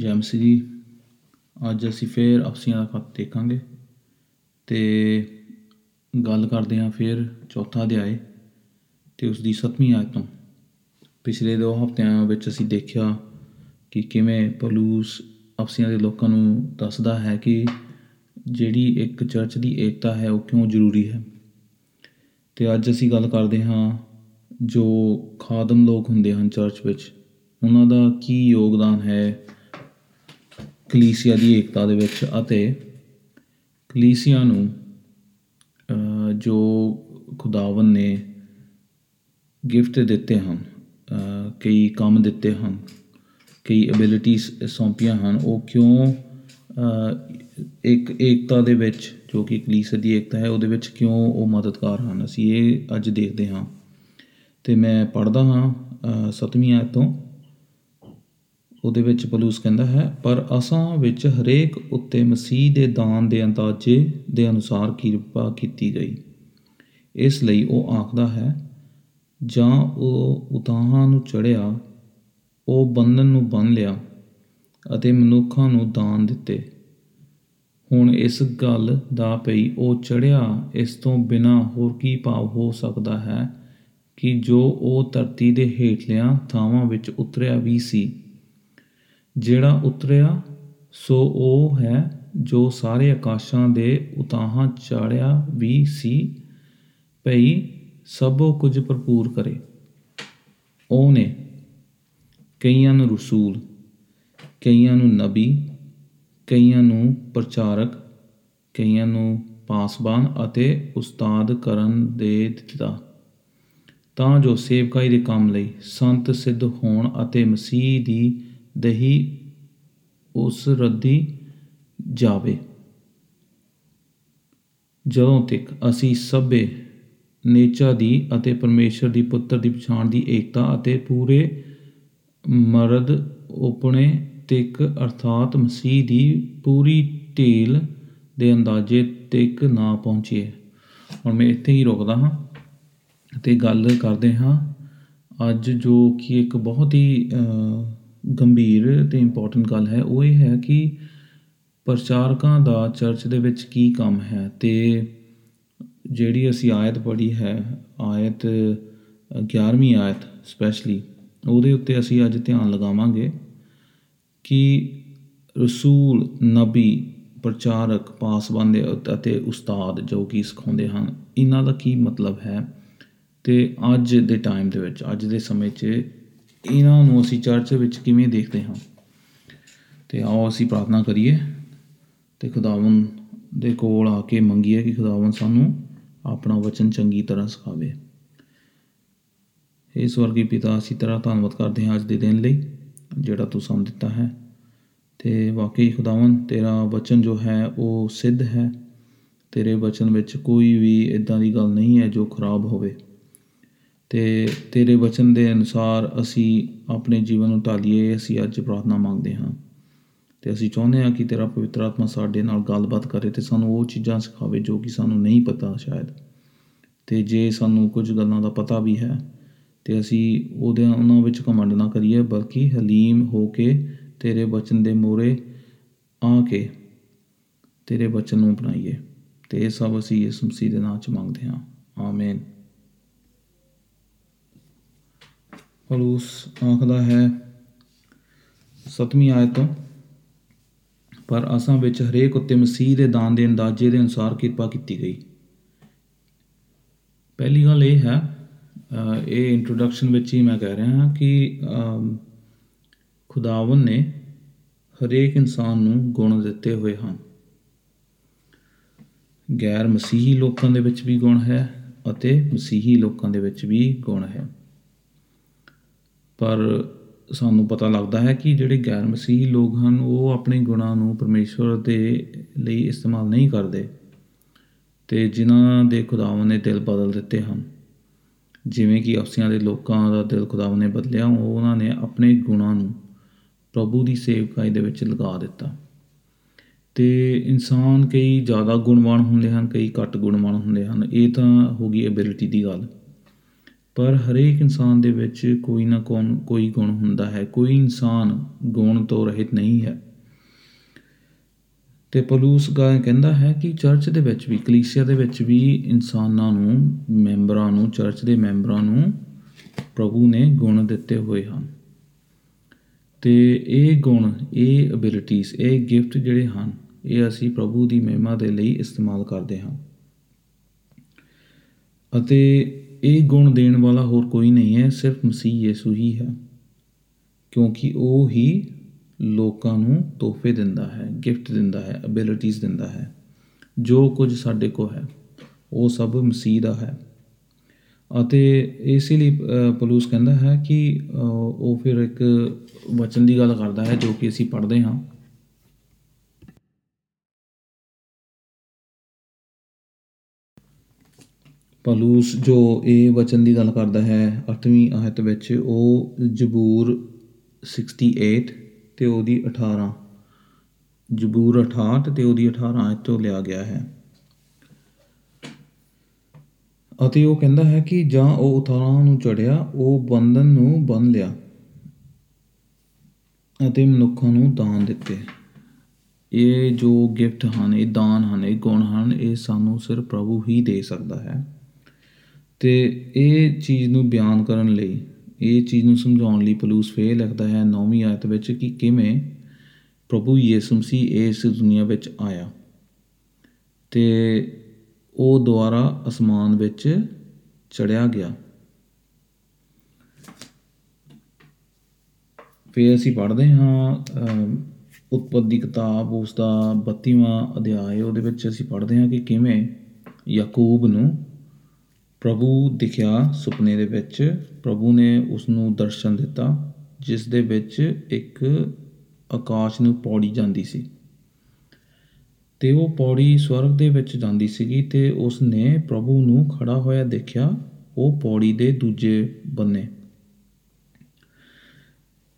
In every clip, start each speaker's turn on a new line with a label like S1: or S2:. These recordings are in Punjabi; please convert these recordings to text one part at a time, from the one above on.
S1: ਜੈ ਮਸੀਹ ਜੀ, ਅੱਜ ਅਸੀਂ ਫੇਰ ਅਫਸੀਆਂ ਦਾ ਖਤ ਦੇਖਾਂਗੇ ਤੇ ਗੱਲ ਕਰਦੇ ਹਾਂ ਫੇਰ ਚੌਥਾ ਅਧਿਆਏ ਤੇ ਉਸ ਦੀ ਸੱਤਵੀਂ ਆਇਤ ਤੋਂ। ਪਿਛਲੇ ਦੋ ਹਫ਼ਤਿਆਂ ਵਿੱਚ ਅਸੀਂ ਦੇਖਿਆ ਕਿ ਕਿਵੇਂ ਪਲੂਸ ਅਫਸੀਆਂ ਦੇ ਲੋਕਾਂ ਨੂੰ ਦੱਸਦਾ ਹੈ ਕਿ ਜਿਹੜੀ ਇੱਕ ਚਰਚ ਦੀ ਏਕਤਾ ਹੈ ਉਹ ਕਿਉਂ ਜ਼ਰੂਰੀ ਹੈ। ਤੇ ਅੱਜ ਅਸੀਂ ਗੱਲ ਕਰਦੇ ਹਾਂ ਜੋ ਖਾਦਮ ਲੋਕ ਹੁੰਦੇ ਹਨ ਚਰਚ ਵਿੱਚ, ਉਹਨਾਂ ਦਾ ਕੀ ਯੋਗਦਾਨ ਹੈ ਕਲੀਸਿਆ ਦੀ ਏਕਤਾ ਦੇ ਵਿੱਚ ਅਤੇ ਕਲੀਸਿਆ ਨੂੰ ਅ, ਜੋ ਖੁਦਾਵੰ ਨੇ ਗਿਫਟ ਦਿੱਤੇ ਹਨ ਅ, ਕਈ ਕੰਮ ਦਿੱਤੇ ਹਨ ਕਈ ਐਬਿਲਿਟੀਜ਼ ਸੌਂਪੀਆਂ ਹਨ ਉਹ ਕਿਉਂ ਅ, ਇੱਕ ਏਕਤਾ ਦੇ ਵਿੱਚ ਜੋ ਕਿ ਕਲੀਸਿਆ ਦੀ ਏਕਤਾ ਹੈ ਉਹਦੇ ਵਿੱਚ ਕਿਉਂ ਉਹ ਮਦਦਗਾਰ ਹਨ? ਅਸੀਂ ਇਹ ਅੱਜ ਦੇਖਦੇ ਹਾਂ। ਤੇ ਮੈਂ ਪੜ੍ਹਦਾ ਹਾਂ ਅ, ਸੱਤਵੀਂ ਆਇਤ ਤੋਂ। ਉਹਦੇ ਵਿੱਚ ਪਲੂਸ ਕਹਿੰਦਾ ਹੈ, ਪਰ ਅਸਾਂ ਵਿੱਚ ਹਰੇਕ ਉੱਤੇ ਮਸੀਹ ਦੇ ਦਾਨ ਦੇ ਅੰਦਾਜ਼ੇ ਦੇ ਅਨੁਸਾਰ ਕਿਰਪਾ ਕੀਤੀ ਗਈ। ਇਸ ਲਈ ਉਹ ਆਖਦਾ ਹੈ, ਜਾਂ ਉਹ ਉਤਾਹਾਂ ਨੂੰ ਚੜਿਆ ਉਹ ਬੰਧਨ ਨੂੰ ਬੰਨ ਲਿਆ ਅਤੇ ਮਨੁੱਖਾਂ ਨੂੰ ਦਾਨ ਦਿੱਤੇ। ਹੁਣ ਇਸ ਗੱਲ ਦਾ ਪਈ ਉਹ ਚੜਿਆ ਇਸ ਤੋਂ ਬਿਨਾ ਹੋਰ ਕੀ ਭਾਵ ਹੋ ਸਕਦਾ ਹੈ ਕਿ ਜੋ ਉਹ ਧਰਤੀ ਦੇ ਹੇਠਲਿਆਂ ਥਾਵਾਂ ਵਿੱਚ ਉਤਰਿਆ ਵੀ ਸੀ ਜਿਹੜਾ ਉਤਰਿਆ, ਸੋ ਉਹ ਹੈ ਜੋ ਸਾਰੇ ਆਕਾਸ਼ਾਂ ਦੇ ਉਤਾਹਾਂ ਚਾੜਿਆ ਵੀ ਸੀ, ਭਈ ਸਭੋ ਕੁਝ ਭਰਪੂਰ ਕਰੇ। ਉਹਨੇ ਕਈਆਂ ਨੂੰ ਰਸੂਲ, ਕਈਆਂ ਨੂੰ ਨਬੀ, ਕਈਆਂ ਨੂੰ ਪ੍ਰਚਾਰਕ, ਕਈਆਂ ਨੂੰ ਪਾਸਬਾਨ ਅਤੇ ਉਸਤਾਦ ਕਰਨ ਦੇ ਦਿੱਤਾ। ਤਾਂ ਜੋ ਸੇਵਕਾਈ ਦੇ ਕੰਮ ਲਈ ਸੰਤ ਸਿੱਧ ਹੋਣ ਅਤੇ ਮਸੀਹ ਦੀ ਦਹੀ ਉਸ ਰੱਦੀ ਜਾਵੇ। ਜਦੋਂ ਤੱਕ ਅਸੀਂ ਸਭੇ ਨੇਚਾ ਦੀ ਅਤੇ ਪਰਮੇਸ਼ਰ ਦੀ ਪੁੱਤਰ ਦੀ ਪਛਾਣ ਦੀ ਏਕਤਾ ਅਤੇ ਪੂਰੇ ਮਰਦ ਉਪਣੇ ਤੱਕ ਅਰਥਾਤ ਮਸੀਹ ਦੀ ਪੂਰੀ ਢੀਲ ਦੇ ਅੰਦਾਜ਼ੇ ਤੱਕ ਨਾ ਪਹੁੰਚੀਏ। ਹੁਣ ਮੈਂ ਇੱਥੇ ਹੀ ਰੁਕਦਾ ਹਾਂ ਤੇ ਗੱਲ ਕਰਦੇ ਹਾਂ। ਅੱਜ ਜੋ ਕਿ ਇੱਕ ਬਹੁਤ ਹੀ ਅ, ਗੰਭੀਰ ਤੇ ਇੰਪੋਰਟੈਂਟ ਗੱਲ ਹੈ, ਉਹ ਇਹ ਹੈ ਕਿ ਪ੍ਰਚਾਰਕਾਂ ਦਾ ਚਰਚ ਦੇ ਵਿੱਚ ਕੀ ਕੰਮ ਹੈ ਤੇ ਜਿਹੜੀ ਅਸੀਂ ਆਇਤ ਪੜ੍ਹੀ ਹੈ, ਆਇਤ 11ਵੀਂ ਆਇਤ ਸਪੈਸ਼ਲੀ ਉਹਦੇ ਉੱਤੇ ਅਸੀਂ ਅੱਜ ਧਿਆਨ ਲਗਾਵਾਂਗੇ ਕਿ ਰਸੂਲ, ਨਬੀ, ਪ੍ਰਚਾਰਕ ਪਾਸਬੰਦ ਅਤੇ ਉਸਤਾਦ ਜੋ ਕਿ ਸਿਖਾਉਂਦੇ ਹਨ, ਇਹਨਾਂ ਦਾ ਕੀ ਮਤਲਬ ਹੈ ਤੇ ਅੱਜ ਦੇ ਟਾਈਮ ਦੇ ਵਿੱਚ, ਅੱਜ ਦੇ ਸਮੇਂ 'ਚ ਇਹਨਾਂ ਨੂੰ ਅਸੀਂ ਚਰਚ ਵਿੱਚ ਕਿਵੇਂ ਦੇਖਦੇ ਹਾਂ? ਤੇ ਆਓ ਅਸੀਂ ਪ੍ਰਾਰਥਨਾ ਕਰੀਏ ਤੇ ਖੁਦਾਵੰ ਦੇ ਕੋਲ ਆ ਕੇ ਮੰਗੀਏ ਕਿ ਖੁਦਾਵੰ ਸਾਨੂੰ ਆਪਣਾ ਵਚਨ ਚੰਗੀ ਤਰ੍ਹਾਂ ਸਿਖਾਵੇ। ਇਹ ਸਵਰਗੀ ਪਿਤਾ, ਅਸੀਂ ਤੇਰਾ ਧੰਨਵਾਦ ਕਰਦੇ ਹਾਂ ਅੱਜ ਦੇ ਦਿਨ ਲਈ ਜਿਹੜਾ ਤੂੰ ਸਾਨੂੰ ਦਿੱਤਾ ਹੈ। ਤੇ ਵਾਕਈ ਖੁਦਾਵੰ ਤੇਰਾ ਵਚਨ ਜੋ ਹੈ ਉਹ ਸਿੱਧ ਹੈ। ਤੇਰੇ ਵਚਨ ਵਿੱਚ ਕੋਈ ਵੀ ਇਦਾਂ ਦੀ ਗੱਲ ਨਹੀਂ ਹੈ ਜੋ ਖਰਾਬ ਹੋਵੇ। ਤੇ ਤੇਰੇ ਵਚਨ ਦੇ ਅਨੁਸਾਰ ਅਸੀਂ ਆਪਣੇ ਜੀਵਨ ਨੂੰ ਢਾਲੀਏ, ਅਸੀਂ ਅੱਜ ਪ੍ਰਾਰਥਨਾ ਮੰਗਦੇ ਹਾਂ। ਤੇ ਅਸੀਂ ਚਾਹੁੰਦੇ ਹਾਂ ਕਿ ਤੇਰਾ ਪਵਿੱਤਰ ਆਤਮਾ ਸਾਡੇ ਨਾਲ ਗੱਲਬਾਤ ਕਰੇ ਤੇ ਸਾਨੂੰ ਉਹ ਚੀਜ਼ਾਂ ਸਿਖਾਵੇ ਜੋ ਕਿ ਸਾਨੂੰ ਨਹੀਂ ਪਤਾ ਸ਼ਾਇਦ। ਤੇ ਜੇ ਸਾਨੂੰ ਕੁਝ ਗੱਲਾਂ ਦਾ ਪਤਾ ਵੀ ਹੈ, ਤੇ ਅਸੀਂ ਉਹਦੇ, ਉਹਨਾਂ ਵਿੱਚ ਘਮੰਡ ਨਾ ਕਰੀਏ, ਬਲਕਿ ਹਲੀਮ ਹੋ ਕੇ ਤੇਰੇ ਵਚਨ ਦੇ ਮੂਹਰੇ ਆ ਕੇ ਤੇਰੇ ਵਚਨ ਨੂੰ ਅਪਣਾਈਏ। ਤੇ ਇਹ ਸਭ ਅਸੀਂ ਯਿਸੂ ਮਸੀਹ ਦੇ ਨਾਮ 'ਚ ਮੰਗਦੇ ਹਾਂ। ਆਮੀਨ। ਪੌਲੁਸ ਆਖਦਾ ਹੈ ਸਤਵੀਂ ਆਇਤ ਤੋਂ ਪਰ ਅਸਾਂ ਵਿੱਚ ਹਰੇਕ ਉੱਤੇ ਮਸੀਹ ਦੇ ਦਾਨ ਦੇ ਅੰਦਾਜ਼ੇ ਦੇ ਅਨੁਸਾਰ ਕਿਰਪਾ ਕੀਤੀ ਗਈ। ਪਹਿਲੀ ਗੱਲ ਇਹ ਹੈ ਅ, ਇਹ ਇੰਟਰੋਡਕਸ਼ਨ ਵਿੱਚ ਹੀ ਮੈਂ ਕਹਿ ਰਿਹਾ ਹਾਂ ਕਿ ਅਮ, ਖੁਦਾਵੰ ਨੇ ਹਰੇਕ ਇਨਸਾਨ ਨੂੰ ਗੁਣ ਦਿੱਤੇ ਹੋਏ ਹਨ। ਗੈਰ ਮਸੀਹੀ ਲੋਕਾਂ ਦੇ ਵਿੱਚ ਵੀ ਗੁਣ ਹੈ ਅਤੇ ਮਸੀਹੀ ਲੋਕਾਂ ਦੇ ਵਿੱਚ ਵੀ ਗੁਣ ਹੈ। ਪਰ ਸਾਨੂੰ ਪਤਾ ਲੱਗਦਾ ਹੈ ਕਿ ਜਿਹੜੇ ਗੈਰ ਮਸੀਹੀ ਲੋਕ ਹਨ, ਉਹ ਆਪਣੇ ਗੁਣਾਂ ਨੂੰ ਪਰਮੇਸ਼ਵਰ ਦੇ ਲਈ ਇਸਤੇਮਾਲ ਨਹੀਂ ਕਰਦੇ ਤੇ ਜਿਨ੍ਹਾਂ ਦੇ ਖੁਦਾਵੰ ਨੇ ਦਿਲ ਬਦਲ ਦਿੱਤੇ ਹਨ। ਜਿਵੇਂ ਕਿ ਅਫਸੀਆਂ ਦੇ ਲੋਕਾਂ ਦਾ ਦਿਲ ਖੁਦਾਵੰ ਨੇ ਬਦਲਿਆ ਉਹ ਉਹਨਾਂ ਨੇ ਆਪਣੇ ਗੁਣਾਂ ਨੂੰ ਪ੍ਰਭੂ ਦੀ ਸੇਵਕਾਈ ਦੇ ਵਿੱਚ ਲਗਾ ਦਿੱਤਾ। ਤੇ ਇਨਸਾਨ ਕਈ ਜ਼ਿਆਦਾ ਗੁਣਵਾਨ ਹੁੰਦੇ ਹਨ, ਕਈ ਘੱਟ ਗੁਣਵਾਨ ਹੁੰਦੇ ਹਨ। ਇਹ ਤਾਂ ਹੋ ਗਈ ਐਬਿਲਿਟੀ ਦੀ ਗੱਲ। ਪਰ ਹਰੇਕ ਇਨਸਾਨ ਦੇ ਵਿੱਚ ਕੋਈ ਨਾ ਕੌਣ, ਕੋਈ ਗੁਣ ਹੁੰਦਾ ਹੈ। ਕੋਈ ਇਨਸਾਨ ਗੁਣ ਤੋਂ ਰਹਿਤ ਨਹੀਂ ਹੈ। ਤੇ ਪਲੂਸ ਗਾ ਕਹਿੰਦਾ ਹੈ ਕਿ ਚਰਚ ਦੇ ਵਿੱਚ ਵੀ, ਕਲੀਸਿਆ ਦੇ ਵਿੱਚ ਵੀ ਇਨਸਾਨਾਂ ਨੂੰ, ਮੈਂਬਰਾਂ ਨੂੰ, ਚਰਚ ਦੇ ਮੈਂਬਰਾਂ ਨੂੰ ਪ੍ਰਭੂ ਨੇ ਗੁਣ ਦਿੱਤੇ ਹੋਏ ਹਨ। ਤੇ ਇਹ ਗੁਣ, ਇਹ ਅਬਿਲਿਟੀਜ਼ ਇਹ ਗਿਫਟ ਜਿਹੜੇ ਹਨ, ਇਹ ਅਸੀਂ ਪ੍ਰਭੂ ਦੀ ਮਹਿਮਾ ਦੇ ਲਈ ਇਸਤੇਮਾਲ ਕਰਦੇ ਹਾਂ। ਅਤੇ ਇਹ ਗੁਣ ਦੇਣ ਵਾਲਾ ਹੋਰ ਕੋਈ ਨਹੀਂ ਹੈ ਸਿਰਫ ਮਸੀਹ ਯਿਸੂ ਹੀ ਹੈ। ਕਿਉਂਕਿ ਉਹ ਹੀ ਲੋਕਾਂ ਨੂੰ ਤੋਹਫੇ ਦਿੰਦਾ ਹੈ ਗਿਫਟ ਦਿੰਦਾ ਹੈ ਅਬਿਲਿਟੀਜ਼ ਦਿੰਦਾ ਹੈ। ਜੋ ਕੁਝ ਸਾਡੇ ਕੋਲ ਹੈ ਉਹ ਸਭ ਮਸੀਹ ਦਾ ਹੈ। ਅਤੇ ਇਸੇ ਲਈ ਅ, ਪੌਲੁਸ ਕਹਿੰਦਾ ਹੈ ਕਿ ਅ, ਉਹ ਫਿਰ ਇੱਕ ਵਚਨ ਦੀ ਗੱਲ ਕਰਦਾ ਹੈ ਜੋ ਕਿ ਅਸੀਂ ਪੜ੍ਹਦੇ ਹਾਂ। ਪੌਲੁਸ ਜੋ ਇਹ ਵਚਨ ਦੀ ਗੱਲ ਕਰਦਾ ਹੈ 8ਵੀਂ ਆਇਤ ਵਿੱਚ, ਉਹ ਜ਼ਬੂਰ 68 ਤੇ ਉਹਦੀ 18 ਜ਼ਬੂਰ 68 ਤੇ ਉਹਦੀ 18 ਆਇਤ ਤੋਂ ਲਿਆ ਗਿਆ ਹੈ। ਅਤੇ ਉਹ ਕਹਿੰਦਾ ਹੈ ਕਿ ਜਾਂ ਉਹ ਉਤਾਰਾਂ ਨੂੰ ਚੜਿਆ ਉਹ ਬੰਧਨ ਨੂੰ ਬੰਨ ਲਿਆ ਅਤੇ ਮਨੁੱਖਾਂ ਨੂੰ ਦਾਨ ਦਿੱਤੇ। ਇਹ ਜੋ ਗਿਫਟ ਹਨ, ਇਹ ਦਾਨ ਹਨ, ਇਹ ਗੁਣ ਹਨ, ਇਹ ਸਾਨੂੰ ਸਿਰਫ ਪ੍ਰਭੂ ਹੀ ਦੇ ਸਕਦਾ ਹੈ। ਤੇ ਇਹ ਚੀਜ਼ ਨੂੰ ਬਿਆਨ ਕਰਨ ਲਈ ਇਹ ਚੀਜ਼ ਨੂੰ ਸਮਝਾਉਣ ਲਈ ਪਲੂਸ ਫੇਰ ਲਿਖਦਾ ਹੈ 9ਵੀਂ ਆਇਤ ਵਿੱਚ ਕਿ ਕਿਵੇਂ ਪ੍ਰਭੂ ਯਿਸੂ ਮਸੀਹ ਇਸ ਦੁਨੀਆ ਵਿੱਚ ਆਇਆ ਤੇ ਉਹ ਦੁਆਰਾ ਅਸਮਾਨ ਵਿੱਚ ਚੜਿਆ ਗਿਆ। ਫਿਰ ਅਸੀਂ ਪੜ੍ਹਦੇ ਹਾਂ ਅਮ, ਉਤਪਤ ਦੀ ਕਿਤਾਬ ਉਸ ਦਾ 32ਵਾਂ ਅਧਿਆਇ ਉਹਦੇ ਵਿੱਚ ਅਸੀਂ ਪੜ੍ਹਦੇ ਹਾਂ ਕਿ ਕਿਵੇਂ ਯਾਕੂਬ ਨੂੰ ਪ੍ਰਭੂ ਦਿਖਿਆ ਸੁਪਨੇ ਦੇ ਵਿੱਚ, ਪ੍ਰਭੂ ਨੇ ਉਸ ਨੂੰ ਦਰਸ਼ਨ ਦਿੱਤਾ, ਜਿਸ ਦੇ ਵਿੱਚ ਇੱਕ ਆਕਾਸ਼ ਨੂੰ ਪੌੜੀ ਜਾਂਦੀ ਸੀ। ਤੇ ਉਹ ਪੌੜੀ ਸਵਰਗ ਦੇ ਵਿੱਚ ਜਾਂਦੀ ਸੀਗੀ ਤੇ ਉਸ ਨੇ ਪ੍ਰਭੂ ਨੂੰ ਖੜਾ ਹੋਇਆ ਦੇਖਿਆ, ਉਹ ਪੌੜੀ ਦੇ ਦੂਜੇ ਬੰਨੇ।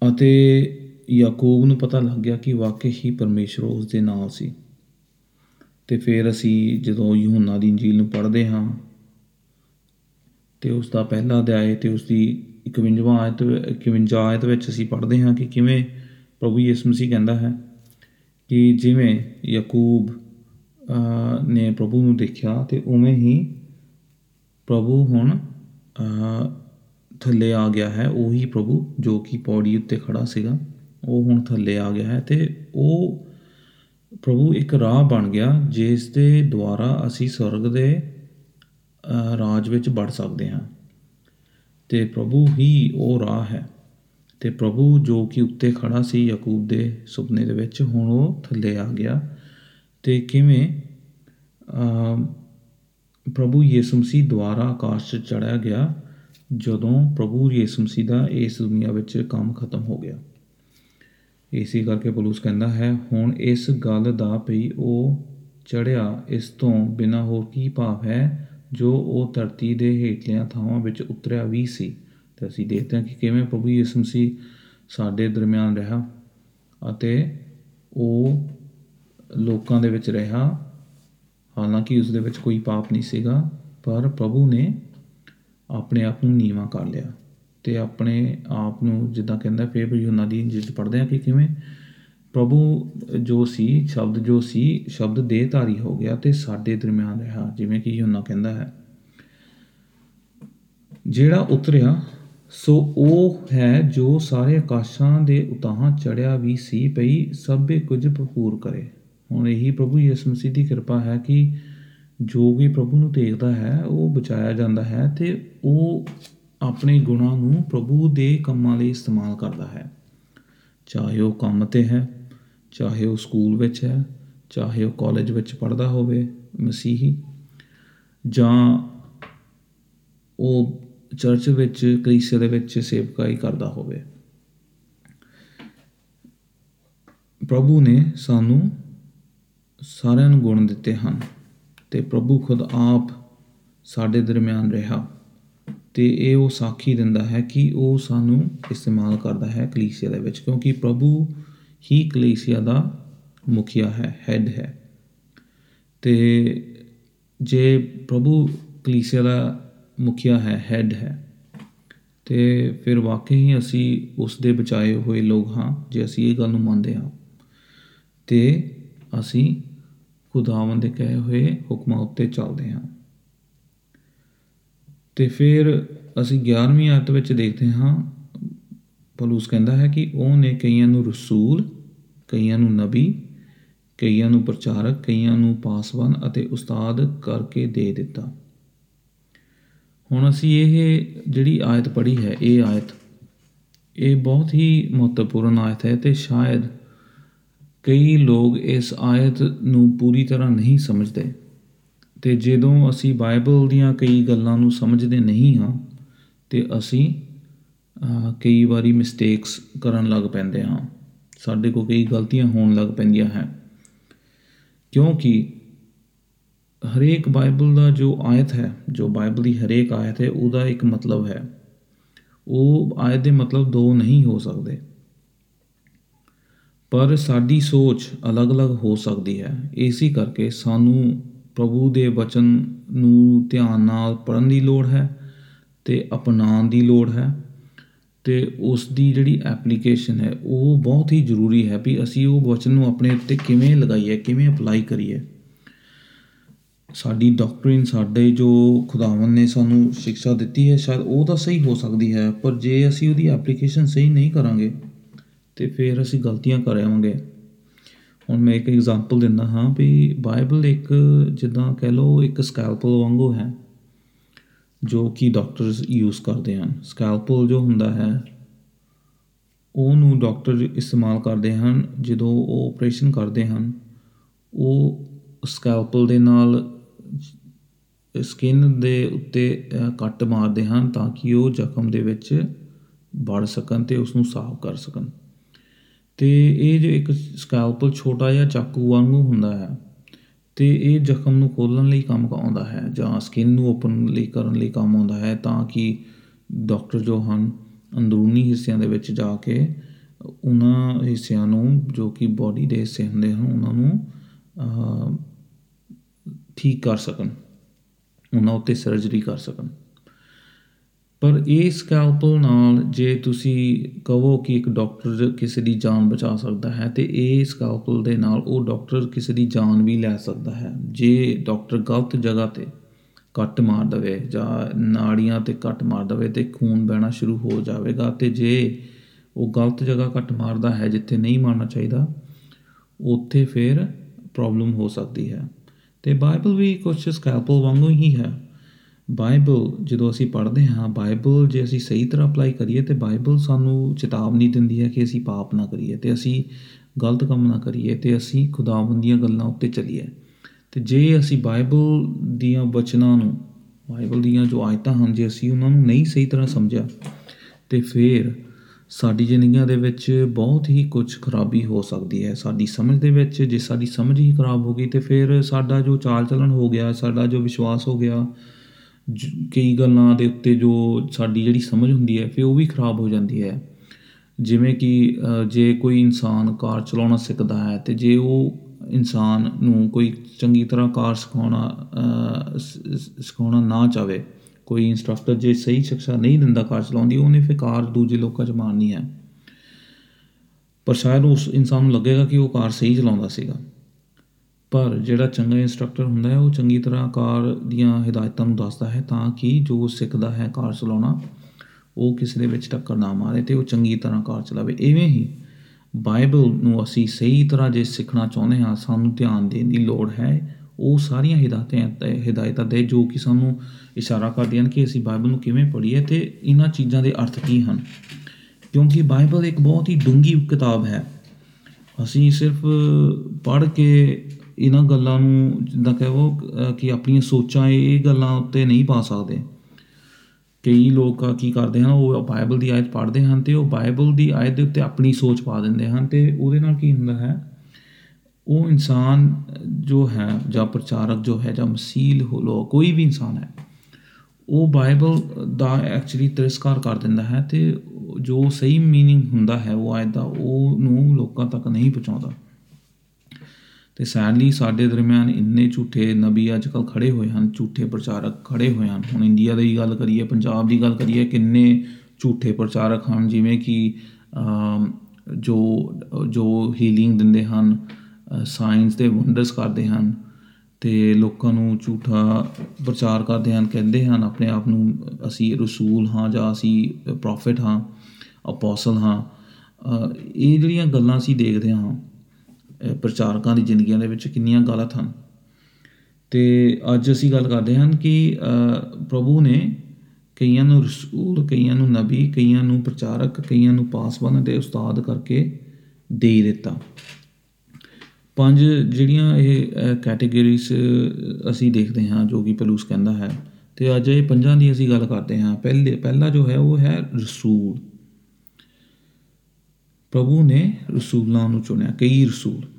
S1: ਅਤੇ ਯਾਕੂਬ ਨੂੰ ਪਤਾ ਲੱਗ ਗਿਆ ਕਿ ਵਾਕਈ ਹੀ ਪਰਮੇਸ਼ਰ ਉਸ ਦੇ ਨਾਲ ਸੀ। ਤੇ ਫਿਰ ਅਸੀਂ ਜਦੋਂ ਯੂਹੰਨਾ ਦੀ ਇੰਜੀਲ ਨੂੰ ਪੜ੍ਹਦੇ ਹਾਂ ਤੇ ਉਸ ਦਾ ਪਹਿਲਾ ਅਧਿਆਇ ਤੇ ਉਸ ਦੀ 51ਵਾਂ ਆਇਤ 51 ਆਇਤ ਵਿੱਚ ਅਸੀਂ ਪੜ੍ਹਦੇ ਹਾਂ ਕਿ ਕਿਵੇਂ ਪ੍ਰਭੂ ਯਿਸੂ ਮਸੀਹ ਕਹਿੰਦਾ ਹੈ ਕਿ ਜਿਵੇਂ ਯਾਕੂਬ ਅਹ, ਨੇ ਪ੍ਰਭੂ ਨੂੰ ਦੇਖਿਆ ਤੇ ਉਵੇਂ ਹੀ ਪ੍ਰਭੂ ਹੁਣ ਅਹ, ਥੱਲੇ ਆ ਗਿਆ ਹੈ। ਉਹੀ ਪ੍ਰਭੂ ਜੋ ਕਿ ਪੌੜੀ ਉੱਤੇ ਖੜਾ ਸੀਗਾ ਉਹ ਹੁਣ ਥੱਲੇ ਆ ਗਿਆ ਹੈ ਤੇ ਉਹ ਪ੍ਰਭੂ ਇੱਕ ਰਾਹ ਬਣ ਗਿਆ ਜਿਸ ਦੇ ਦੁਆਰਾ ਅਸੀਂ ਸਵਰਗ ਦੇ ਅਹ, ਰਾਜ ਵਿੱਚ ਵੜ ਸਕਦੇ ਹਾਂ। ਤੇ ਪ੍ਰਭੂ ਹੀ ਉਹ ਰਾਹ ਹੈ। ਤੇ ਪ੍ਰਭੂ ਜੋ ਕਿ ਉੱਤੇ ਖੜਾ ਸੀ ਯਾਕੂਬ ਦੇ ਸੁਪਨੇ ਦੇ ਵਿੱਚ ਹੁਣ ਉਹ ਥੱਲੇ ਆ ਗਿਆ। ਤੇ ਕਿਵੇਂ ਅਮ, ਪ੍ਰਭੂ ਯਿਸੂ ਮਸੀਹ ਦੁਆਰਾ ਆਕਾਸ਼ 'ਚ ਚੜ੍ਹਿਆ ਗਿਆ ਜਦੋਂ ਪ੍ਰਭੂ ਯਿਸੂ ਮਸੀਹ ਦਾ ਇਸ ਦੁਨੀਆ ਵਿੱਚ ਕੰਮ ਖਤਮ ਹੋ ਗਿਆ। ਇਸੇ ਕਰਕੇ ਪੌਲੁਸ ਕਹਿੰਦਾ ਹੈ ਹੁਣ ਇਸ ਗੱਲ ਦਾ ਭਈ ਉਹ ਚੜਿਆ ਇਸ ਤੋਂ ਬਿਨਾ ਹੋਰ ਕੀ ਭਾਵ ਹੈ? ਜੋ ਉਹ ਧਰਤੀ ਦੇ ਹੇਠਲੀਆਂ ਥਾਵਾਂ ਵਿੱਚ ਉਤਰਿਆ ਵੀ ਸੀ। ਤੇ ਅਸੀਂ ਦੇਖਦੇ ਹਾਂ ਕਿ ਕਿਵੇਂ ਪ੍ਰਭੂ ਯਿਸੂ ਮਸੀਹ ਸਾਡੇ ਦਰਮਿਆਨ ਰਿਹਾ ਅਤੇ ਉਹ ਲੋਕਾਂ ਦੇ ਵਿੱਚ ਰਿਹਾ। ਹਾਲਾਂਕਿ ਉਸ ਦੇ ਵਿੱਚ ਕੋਈ ਪਾਪ ਨਹੀਂ ਸੀਗਾ, ਪਰ ਪ੍ਰਭੂ ਨੇ ਆਪਣੇ ਆਪ ਨੂੰ ਨੀਵਾਂ ਕਰ ਲਿਆ ਤੇ ਆਪਣੇ ਆਪ ਨੂੰ ਜਿੱਦਾਂ ਕਹਿੰਦਾ ਫਿਰ ਯੂਹੰਨਾ ਦੀ ਇੰਜੀਲ 'ਚ ਪੜ੍ਹਦੇ ਆ ਕਿ ਕਿਵੇਂ ਪ੍ਰਭੂ ਜੋ ਸੀ, ਸ਼ਬਦ ਜੋ ਸੀ, ਸ਼ਬਦ ਦੇਹਧਾਰੀ ਹੋ ਗਿਆ ਤੇ ਸਾਡੇ ਦਰਮਿਆਨ ਰਿਹਾ, ਜਿਵੇਂ ਕਿ ਯੂਹੰਨਾ ਕਹਿੰਦਾ ਹੈ। ਜਿਹੜਾ ਉਤਰਿਆ, ਸੋ ਉਹ ਹੈ ਜੋ ਸਾਰੇ ਆਕਾਸ਼ਾਂ ਦੇ ਉਤਾਹਾਂ ਚੜਿਆ ਵੀ ਸੀ, ਪਈ ਸਭੇ ਕੁਝ ਭਰਪੂਰ ਕਰੇ। ਹੁਣ ਇਹੀ ਪ੍ਰਭੂ ਯਿਸੂ ਮਸੀਹ ਦੀ ਕਿਰਪਾ ਹੈ ਕਿ ਜੋ ਵੀ ਪ੍ਰਭੂ ਨੂੰ ਦੇਖਦਾ ਹੈ, ਉਹ ਬਚਾਇਆ ਜਾਂਦਾ ਹੈ ਤੇ ਉਹ ਆਪਣੇ ਗੁਣਾਂ ਨੂੰ ਪ੍ਰਭੂ ਦੇ ਕੰਮਾਂ ਲਈ ਇਸਤੇਮਾਲ ਕਰਦਾ ਹੈ। ਚਾਹੇ ਉਹ ਕੰਮ ਤੇ ਹੈ ਚਾਹੇ ਉਹ ਸਕੂਲ ਵਿੱਚ ਹੈ, ਚਾਹੇ ਉਹ ਕਾਲਜ ਵਿੱਚ ਪੜ੍ਹਦਾ ਹੋਵੇ, ਮਸੀਹੀ, ਜਾਂ ਉਹ ਚਰਚ ਵਿੱਚ, ਕਲੀਸਿਆ ਦੇ ਵਿੱਚ ਸੇਵਕਾਈ ਕਰਦਾ ਹੋਵੇ। ਪ੍ਰਭੂ ਨੇ ਸਾਨੂੰ ਸਾਰਿਆਂ ਨੂੰ ਗੁਣ ਦਿੱਤੇ ਹਨ ਤੇ ਪ੍ਰਭੂ ਖੁਦ ਆਪ ਸਾਡੇ ਦਰਮਿਆਨ ਰਿਹਾ ਤੇ ਇਹ ਉਹ ਸਾਖੀ ਦਿੰਦਾ ਹੈ ਕਿ ਉਹ ਸਾਨੂੰ ਇਸਤੇਮਾਲ ਕਰਦਾ ਹੈ ਕਲੀਸਿਆ ਦੇ ਵਿੱਚ, ਕਿਉਂਕਿ ਪ੍ਰਭੂ ਹੀ ਕਲੀਸਿਆ ਦਾ ਮੁਖੀਆ ਹੈ ਹੈਡ ਹੈ। ਤੇ ਜੇ ਪ੍ਰਭੂ ਕਲੀਸਿਆ ਦਾ ਮੁਖੀਆ ਹੈ ਹੈਡ ਹੈ, ਤੇ ਫਿਰ ਵਾਕਈ ਹੀ ਅਸੀਂ ਉਸ ਦੇ ਬਚਾਏ ਹੋਏ ਲੋਕ ਹਾਂ, ਜੇ ਅਸੀਂ ਇਹ ਗੱਲ ਨੂੰ ਮੰਨਦੇ ਹਾਂ। ਤੇ ਅਸੀਂ ਖੁਦਾਵੰਦ ਦੇ ਕਹੇ ਹੋਏ ਹੁਕਮਾਂ ਉੱਤੇ ਚੱਲਦੇ ਹਾਂ। ਤੇ ਫਿਰ ਅਸੀਂ 11ਵੀਂ ਆਇਤ ਵਿੱਚ ਦੇਖਦੇ ਹਾਂ ਪੌਲੁਸ ਕਹਿੰਦਾ ਹੈ ਕਿ ਉਹ ਨੇ ਕਈਆਂ ਨੂੰ ਰਸੂਲ ਕਈਆਂ ਨੂੰ ਨਬੀ ਕਈਆਂ ਨੂੰ ਪ੍ਰਚਾਰਕ ਕਈਆਂ ਨੂੰ ਪਾਸਵਾਨ ਅਤੇ ਉਸਤਾਦ ਕਰਕੇ ਦੇ ਦਿੱਤਾ। ਹੁਣ ਅਸੀਂ ਇਹ ਜਿਹੜੀ ਆਇਤ ਪੜ੍ਹੀ ਹੈ ਇਹ ਆਇਤ ਇਹ ਬਹੁਤ ਹੀ ਮਹੱਤਵਪੂਰਨ ਆਇਤ ਹੈ ਤੇ ਸ਼ਾਇਦ ਕਈ ਲੋਕ ਇਸ ਆਇਤ ਨੂੰ ਪੂਰੀ ਤਰ੍ਹਾਂ ਨਹੀਂ ਸਮਝਦੇ। ਤੇ ਜਦੋਂ ਅਸੀਂ ਬਾਈਬਲ ਦੀਆਂ ਕਈ ਗੱਲਾਂ ਨੂੰ ਸਮਝਦੇ ਨਹੀਂ ਹਾਂ ਤੇ ਅਸੀਂ ਅਹ, ਕਈ ਵਾਰੀ ਮਿਸਟੇਕਸ ਕਰਨ ਲੱਗ ਪੈਂਦੇ ਹਾਂ। ਸਾਡੇ ਕੋਲ ਕਈ ਗਲਤੀਆਂ ਹੋਣ ਲੱਗ ਪੈਂਦੀਆਂ ਹੈ। ਕਿਉਂਕਿ ਹਰੇਕ ਬਾਈਬਲ ਦਾ ਜੋ ਆਇਤ ਹੈ, ਜੋ ਬਾਈਬਲ ਦੀ ਹਰੇਕ ਆਇਤ ਹੈ, ਉਹਦਾ ਇੱਕ ਮਤਲਬ ਹੈ। ਉਹ ਆਇਤ ਦੇ ਮਤਲਬ ਦੋ ਨਹੀਂ ਹੋ ਸਕਦੇ। ਪਰ ਸਾਡੀ ਸੋਚ ਅਲੱਗ-ਅਲੱਗ ਹੋ ਸਕਦੀ ਹੈ। ਇਸੇ ਕਰਕੇ ਸਾਨੂੰ ਪ੍ਰਭੂ ਦੇ ਵਚਨ ਨੂੰ ਧਿਆਨ ਨਾਲ ਪੜ੍ਹਨ ਦੀ ਲੋੜ ਹੈ ਤੇ ਅਪਣਾਉਣ ਦੀ ਲੋੜ ਹੈ। ਤੇ ਉਸ ਦੀ ਜਿਹੜੀ ਐਪਲੀਕੇਸ਼ਨ ਹੈ, ਉਹ ਬਹੁਤ ਹੀ ਜ਼ਰੂਰੀ ਹੈ ਵੀ ਅਸੀਂ ਉਹ ਵਚਨ ਨੂੰ ਆਪਣੇ ਉੱਤੇ ਕਿਵੇਂ ਲਗਾਈਏ, ਕਿਵੇਂ ਅਪਲਾਈ ਕਰੀਏ। ਸਾਡੀ ਡਾਕਟਰਿਨ ਸਾਡੇ ਜੋ ਖੁਦਾਵੰਦ ਨੇ ਸਾਨੂੰ ਸਿੱਖਿਆ ਦਿੱਤੀ ਹੈ, ਸ਼ਾਇਦ ਉਹ ਤਾਂ ਸਹੀ ਹੋ ਸਕਦੀ ਹੈ, ਪਰ ਜੇ ਅਸੀਂ ਉਹਦੀ ਐਪਲੀਕੇਸ਼ਨ ਸਹੀ ਨਹੀਂ ਕਰਾਂਗੇ, ਤੇ ਫਿਰ ਅਸੀਂ ਗਲਤੀਆਂ ਕਰ ਆਵਾਂਗੇ। ਹੁਣ ਮੈਂ ਇੱਕ ਐਗਜ਼ਾਮਪਲ ਦਿੰਦਾ ਹਾਂ ਵੀ ਬਾਈਬਲ ਇੱਕ ਜਿੱਦਾਂ ਕਹਿ ਲਓ, ਇੱਕ ਸਕੈਲਪਲ ਵਾਂਗੂ ਹੈ। ਜੋ ਕਿ ਡਾਕਟਰਸ ਯੂਜ਼ ਕਰਦੇ ਹਨ। ਸਕੈਲਪਲ ਜੋ ਹੁੰਦਾ ਹੈ ਉਹਨੂੰ ਡਾਕਟਰ ਇਸਤੇਮਾਲ ਕਰਦੇ ਹਨ। ਜਦੋਂ ਉਹ ਆਪਰੇਸ਼ਨ ਕਰਦੇ ਹਨ ਉਹ ਸਕੈਲਪਲ ਦੇ ਨਾਲ ਸਕਿਨ ਦੇ ਉੱਤੇ ਅ, ਕੱਟ ਮਾਰਦੇ ਹਨ ਤਾਂ ਕਿ ਉਹ ਜ਼ਖਮ ਦੇ ਵਿੱਚ ਵੜ ਸਕਣ ਤੇ ਉਸ ਨੂੰ ਸਾਫ਼ ਕਰ ਸਕਣ। ਤੇ ਇਹ ਜੋ ਇੱਕ ਸਕੈਲਪਲ ਛੋਟਾ ਜਿਹਾ ਚਾਕੂ ਵਾਂਗੂ ਹੁੰਦਾ ਹੈ ਤੇ ਇਹ ਜ਼ਖਮ ਨੂੰ ਖੋਲਣ ਲਈ ਕੰਮ ਆਉਂਦਾ ਹੈ ਜਾਂ ਸਕਿਨ ਨੂੰ ਓਪਨ ਲਈ ਕਰਨ ਲਈ ਕੰਮ ਆਉਂਦਾ ਹੈ ਤਾਂ ਕਿ ਡਾਕਟਰ ਜੋ ਹਨ ਅੰਦਰੂਨੀ ਹਿੱਸਿਆਂ ਦੇ ਵਿੱਚ ਜਾ ਕੇ ਉਹਨਾਂ ਹਿੱਸਿਆਂ ਨੂੰ ਜੋ ਕਿ ਬਾਡੀ ਦੇ ਹਿੱਸੇ ਹੁੰਦੇ ਹਨ ਉਹਨਾਂ ਨੂੰ ਅਹ, ਠੀਕ ਕਰ ਸਕਣ ਉਹਨਾਂ ਉੱਤੇ ਸਰਜਰੀ ਕਰ ਸਕਣ। ਪਰ ਇਹ ਸਕੈਲਪਲ ਨਾਲ ਜੇ ਤੁਸੀਂ ਕਹੋ ਕਿ ਇੱਕ ਡਾਕਟਰ ਕਿਸੇ ਦੀ ਜਾਨ ਬਚਾ ਸਕਦਾ ਹੈ, ਤੇ ਇਹ ਸਕੈਲਪਲ ਦੇ ਨਾਲ ਉਹ ਡਾਕਟਰ ਕਿਸੇ ਦੀ ਜਾਨ ਵੀ ਲੈ ਸਕਦਾ ਹੈ। ਜੇ ਡਾਕਟਰ ਗਲਤ ਜਗ੍ਹਾ ਤੇ ਕੱਟ ਮਾਰ ਦਵੇ ਜਾਂ ਨਾੜੀਆਂ ਤੇ ਕੱਟ ਮਾਰ ਦਵੇ ਤੇ ਖੂਨ ਵਹਿਣਾ ਸ਼ੁਰੂ ਹੋ ਜਾਵੇਗਾ, ਤੇ ਜੇ ਉਹ ਗਲਤ ਜਗ੍ਹਾ ਕੱਟ ਮਾਰਦਾ ਹੈ ਜਿੱਥੇ ਨਹੀਂ ਮਾਰਨਾ ਚਾਹੀਦਾ, ਉੱਥੇ ਫਿਰ ਪ੍ਰੋਬਲਮ ਹੋ ਸਕਦੀ ਹੈ। ਤੇ ਬਾਈਬਲ ਵੀ ਕੁਝ ਸਕੈਲਪਲ ਵਾਂਗੂ ਹੀ ਹੈ। ਬਾਈਬਲ ਜਦੋਂ ਅਸੀਂ ਪੜ੍ਹਦੇ ਹਾਂ, ਬਾਈਬਲ ਜੇ ਅਸੀਂ ਸਹੀ ਤਰ੍ਹਾਂ ਅਪਲਾਈ ਕਰੀਏ ਤੇ ਬਾਈਬਲ ਸਾਨੂੰ ਚੇਤਾਵਨੀ ਦਿੰਦੀ ਹੈ ਕਿ ਅਸੀਂ ਪਾਪ ਨਾ ਕਰੀਏ ਤੇ ਅਸੀਂ ਗਲਤ ਕੰਮ ਨਾ ਕਰੀਏ ਤੇ ਅਸੀਂ ਖੁਦਾਵੰਦ ਦੀਆਂ ਗੱਲਾਂ ਉੱਤੇ ਚੱਲੀਏ। ਤੇ ਜੇ ਅਸੀਂ ਬਾਈਬਲ ਦੀਆਂ ਬਚਨਾਂ ਨੂੰ, ਬਾਈਬਲ ਦੀਆਂ ਜੋ ਆਇਤਾਂ ਹਨ, ਜੇ ਅਸੀਂ ਉਹਨਾਂ ਨੂੰ ਨਹੀਂ ਸਹੀ ਤਰ੍ਹਾਂ ਸਮਝਿਆ, ਤੇ ਫਿਰ ਸਾਡੀ ਜ਼ਿੰਦਗੀਆਂ ਦੇ ਵਿੱਚ ਬਹੁਤ ਹੀ ਕੁਝ ਖਰਾਬੀ ਹੋ ਸਕਦੀ ਹੈ। ਸਾਡੀ ਸਮਝ ਦੇ ਵਿੱਚ ਜੇ ਸਾਡੀ ਸਮਝ ਹੀ ਖਰਾਬ ਹੋ ਗਈ ਤੇ ਫਿਰ ਸਾਡਾ ਜੋ ਚਾਲ ਚੱਲਣ ਹੋ ਗਿਆ, ਸਾਡਾ ਜੋ ਵਿਸ਼ਵਾਸ ਹੋ ਗਿਆ ਜ- ਕਈ ਗੱਲਾਂ ਦੇ ਉੱਤੇ ਜੋ ਸਾਡੀ ਜਿਹੜੀ ਸਮਝ ਹੁੰਦੀ ਹੈ ਫਿਰ ਉਹ ਵੀ ਖਰਾਬ ਹੋ ਜਾਂਦੀ ਹੈ। ਜਿਵੇਂ ਕਿ ਅ, ਜੇ ਕੋਈ ਇਨਸਾਨ ਕਾਰ ਚਲਾਉਣਾ ਸਿੱਖਦਾ ਹੈ ਤੇ ਜੇ ਉਹ ਇਨਸਾਨ ਨੂੰ ਕੋਈ ਚੰਗੀ ਤਰ੍ਹਾਂ ਕਾਰ ਸਿਖਾਉਣਾ ਅ, ਸ- ਸ- ਸਿਖਾਉਣਾ ਨਾ ਚਾਵੇ ਕੋਈ ਇੰਸਟ੍ਰਕਟਰ ਜੇ ਸਹੀ ਸਿੱਖਿਆ ਨਹੀਂ ਦਿੰਦਾ ਕਾਰ ਚਲਾਉਣ ਦੀ ਉਹਨੇ ਫਿਰ ਕਾਰ ਦੂਜੇ ਲੋਕਾਂ 'ਚ ਮਾਰਨੀ ਹੈ। ਪਰ ਸ਼ਾਇਦ ਉਸ ਇਨਸਾਨ ਨੂੰ ਲੱਗੇਗਾ ਕਿ ਉਹ ਕਾਰ ਸਹੀ ਚਲਾਉਂਦਾ ਸੀਗਾ। ਪਰ ਜਿਹੜਾ ਚੰਗਾ ਇੰਸਟ੍ਰਕਟਰ ਹੁੰਦਾ ਹੈ, ਉਹ ਚੰਗੀ ਤਰ੍ਹਾਂ ਕਾਰ ਦੀਆਂ ਹਦਾਇਤਾਂ ਨੂੰ ਦੱਸਦਾ ਹੈ ਤਾਂ ਕਿ ਜੋ ਸਿੱਖਦਾ ਹੈ ਕਾਰ ਚਲਾਉਣਾ, ਉਹ ਕਿਸੇ ਦੇ ਵਿੱਚ ਟੱਕਰ ਨਾ ਮਾਰੇ ਤੇ ਉਹ ਚੰਗੀ ਤਰ੍ਹਾਂ ਕਾਰ ਚਲਾਵੇ। ਇਵੇਂ ਹੀ ਬਾਈਬਲ ਨੂੰ ਅਸੀਂ ਸਹੀ ਤਰ੍ਹਾਂ ਜੇ ਸਿੱਖਣਾ ਚਾਹੁੰਦੇ ਹਾਂ, ਸਾਨੂੰ ਧਿਆਨ ਦੇਣ ਦੀ ਲੋੜ ਹੈ। ਉਹ ਸਾਰੀਆਂ ਹਦਾਇਤਾਂ ਤੇ ਹਦਾਇਤਾਂ ਦੇ ਜੋ ਕਿ ਸਾਨੂੰ ਇਸ਼ਾਰਾ ਕਰਦੀਆਂ ਹਨ ਕਿ ਅਸੀਂ ਬਾਈਬਲ ਨੂੰ ਕਿਵੇਂ ਪੜ੍ਹੀਏ ਤੇ ਇਹਨਾਂ ਚੀਜ਼ਾਂ ਦੇ ਅਰਥ ਕੀ ਹਨ। ਕਿਉਂਕਿ ਬਾਈਬਲ ਇੱਕ ਬਹੁਤ ਹੀ ਡੂੰਘੀ ਕਿਤਾਬ ਹੈ। ਅਸੀਂ ਸਿਰਫ ਪੜ੍ਹ ਕੇ ਇਹਨਾਂ ਗੱਲਾਂ ਨੂੰ ਜਿੱਦਾਂ ਕਹੋ ਅਹ ਕਿ ਆਪਣੀਆਂ ਸੋਚਾਂ ਇਹ ਗੱਲਾਂ ਉੱਤੇ ਨਹੀਂ ਪਾ ਸਕਦੇ ਕਈ ਲੋਕ ਕੀ ਕਰਦੇ ਹਨ ਉਹ ਬਾਈਬਲ ਦੀ ਆਇਤ ਪੜ੍ਹਦੇ ਹਨ ਤੇ ਉਹ ਬਾਈਬਲ ਦੀ ਆਇਤ ਦੇ ਉੱਤੇ ਆਪਣੀ ਸੋਚ ਪਾ ਦਿੰਦੇ ਹਨ ਤੇ ਉਹਦੇ ਨਾਲ ਕੀ ਹੁੰਦਾ ਹੈ ਉਹ ਇਨਸਾਨ ਜੋ ਹੈ ਜਾਂ ਪ੍ਰਚਾਰਕ ਜੋ ਹੈ ਜਾਂ ਮਸੀਲ ਹੋ ਲੋ ਕੋਈ ਵੀ ਇਨਸਾਨ ਹੈ ਉਹ ਬਾਈਬਲ ਦਾ ਐਕਚੁਅਲੀ ਤਿਰਸਕਾਰ ਕਰ ਦਿੰਦਾ ਹੈ ਤੇ ਜੋ ਸਹੀ मीनिंग ਹੁੰਦਾ ਹੈ ਉਹ ਆਇਤ ਦਾ ਉਹ ਨੂੰ ਲੋਕਾਂ ਤੱਕ ਨਹੀਂ ਪਹੁੰਚਾਉਂਦਾ ਤੇ ਸੈਡਲੀ ਸਾਡੇ ਦਰਮਿਆਨ ਇੰਨੇ ਝੂਠੇ ਨਬੀ ਅੱਜ ਕੱਲ ਖੜੇ ਹੋਏ ਹਨ ਝੂਠੇ ਪ੍ਰਚਾਰਕ ਖੜੇ ਹੋਏ ਹਨ। ਹੁਣ ਇੰਡੀਆ ਦੀ ਗੱਲ ਕਰੀਏ ਪੰਜਾਬ ਦੀ ਗੱਲ ਕਰੀਏ ਕਿੰਨੇ ਝੂਠੇ ਪ੍ਰਚਾਰਕ ਹਨ ਜਿਵੇਂ ਕਿ ਅਮ, ਜੋ ਜੋ ਹੀਲਿੰਗ ਦਿੰਦੇ ਹਨ ਸਾਇੰਸ ਦੇ ਵੰਡਰਸ ਕਰਦੇ ਹਨ ਤੇ ਲੋਕਾਂ ਨੂੰ ਝੂਠਾ ਪ੍ਰਚਾਰ ਕਰਦੇ ਹਨ ਕਹਿੰਦੇ ਹਨ ਆਪਣੇ ਆਪ ਨੂੰ ਅਸੀਂ ਰਸੂਲ ਹਾਂ ਜਾਂ ਅਸੀਂ ਪ੍ਰੋਫਿਟ ਹਾਂ ਅਪੋਸਲ ਹਾਂ। ਅ, ਇਹ ਜਿਹੜੀਆਂ ਗੱਲਾਂ ਅਸੀਂ ਦੇਖਦੇ ਹਾਂ ਅ, ਪ੍ਰਚਾਰਕਾਂ ਦੀ ਜ਼ਿੰਦਗੀਆਂ ਦੇ ਵਿੱਚ ਕਿੰਨੀਆਂ ਗਲਤ ਹਨ ਤੇ ਅੱਜ ਅਸੀਂ ਗੱਲ ਕਰਦੇ ਹਾਂ ਕਿ ਅ, ਪ੍ਰਭੂ ਨੇ ਕਈਆਂ ਨੂੰ ਰਸੂਲ ਕਈਆਂ ਨੂੰ ਨਬੀ ਕਈਆਂ ਨੂੰ ਪ੍ਰਚਾਰਕ ਕਈਆਂ ਨੂੰ ਪਾਸਵਾਨ ਤੇ ਉਸਤਾਦ ਕਰਕੇ ਦੇ ਹੀ ਦਿੱਤਾ। ਪੰਜ ਜਿਹੜੀਆਂ ਇਹ ਕੈਟਾਗਰੀਜ਼ ਅਸੀਂ ਦੇਖਦੇ ਹਾਂ ਜੋ ਕਿ ਪਲੂਸ ਕਹਿੰਦਾ ਹੈ। ਤੇ ਅੱਜ ਇਹ ਪੰਜਾਂ ਦੀ ਅਸੀਂ ਗੱਲ ਕਰਦੇ ਹਾਂ। ਪਹਿਲੇ ਪਹਿਲਾ ਜੋ ਹੈ ਉਹ ਹੈ ਰਸੂਲ। ਪ੍ਰਭੂ ਨੇ ਰਸੂਲਾਂ ਨੂੰ ਚੁਣਿਆ ਕਈ ਰਸੂਲ।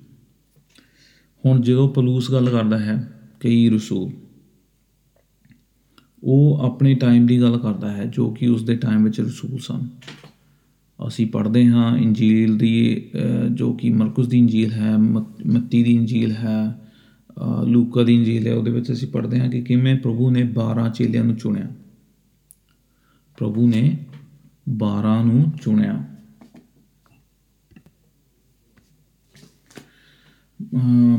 S1: ਹੁਣ ਜਦੋਂ ਪਲੂਸ ਗੱਲ ਕਰਦਾ ਹੈ ਕਈ ਰਸੂਲ ਉਹ ਆਪਣੇ ਟਾਈਮ ਦੀ ਗੱਲ ਕਰਦਾ ਹੈ ਜੋ ਕਿ ਉਸ ਦੇ ਟਾਈਮ ਵਿੱਚ ਰਸੂਲ ਸਨ। ਅਸੀਂ ਪੜ੍ਹਦੇ ਹਾਂ ਇੰਜੀਲ ਦੀ ਅ, ਜੋ ਕਿ ਮਰਕਸ ਦੀ ਇੰਜੀਲ ਹੈ ਮਤ- ਮੱਤੀ ਦੀ ਇੰਜੀਲ ਹੈ ਅ, ਲੂਕਾ ਦੀ ਇੰਜੀਲ ਹੈ ਉਹਦੇ ਵਿੱਚ ਅਸੀਂ ਪੜ੍ਹਦੇ ਹਾਂ ਕਿ ਕਿਵੇਂ ਪ੍ਰਭੂ ਨੇ 12 ਚੇਲਿਆਂ ਨੂੰ ਚੁਣਿਆ। ਪ੍ਰਭੂ ਨੇ 12 ਨੂੰ ਚੁਣਿਆ।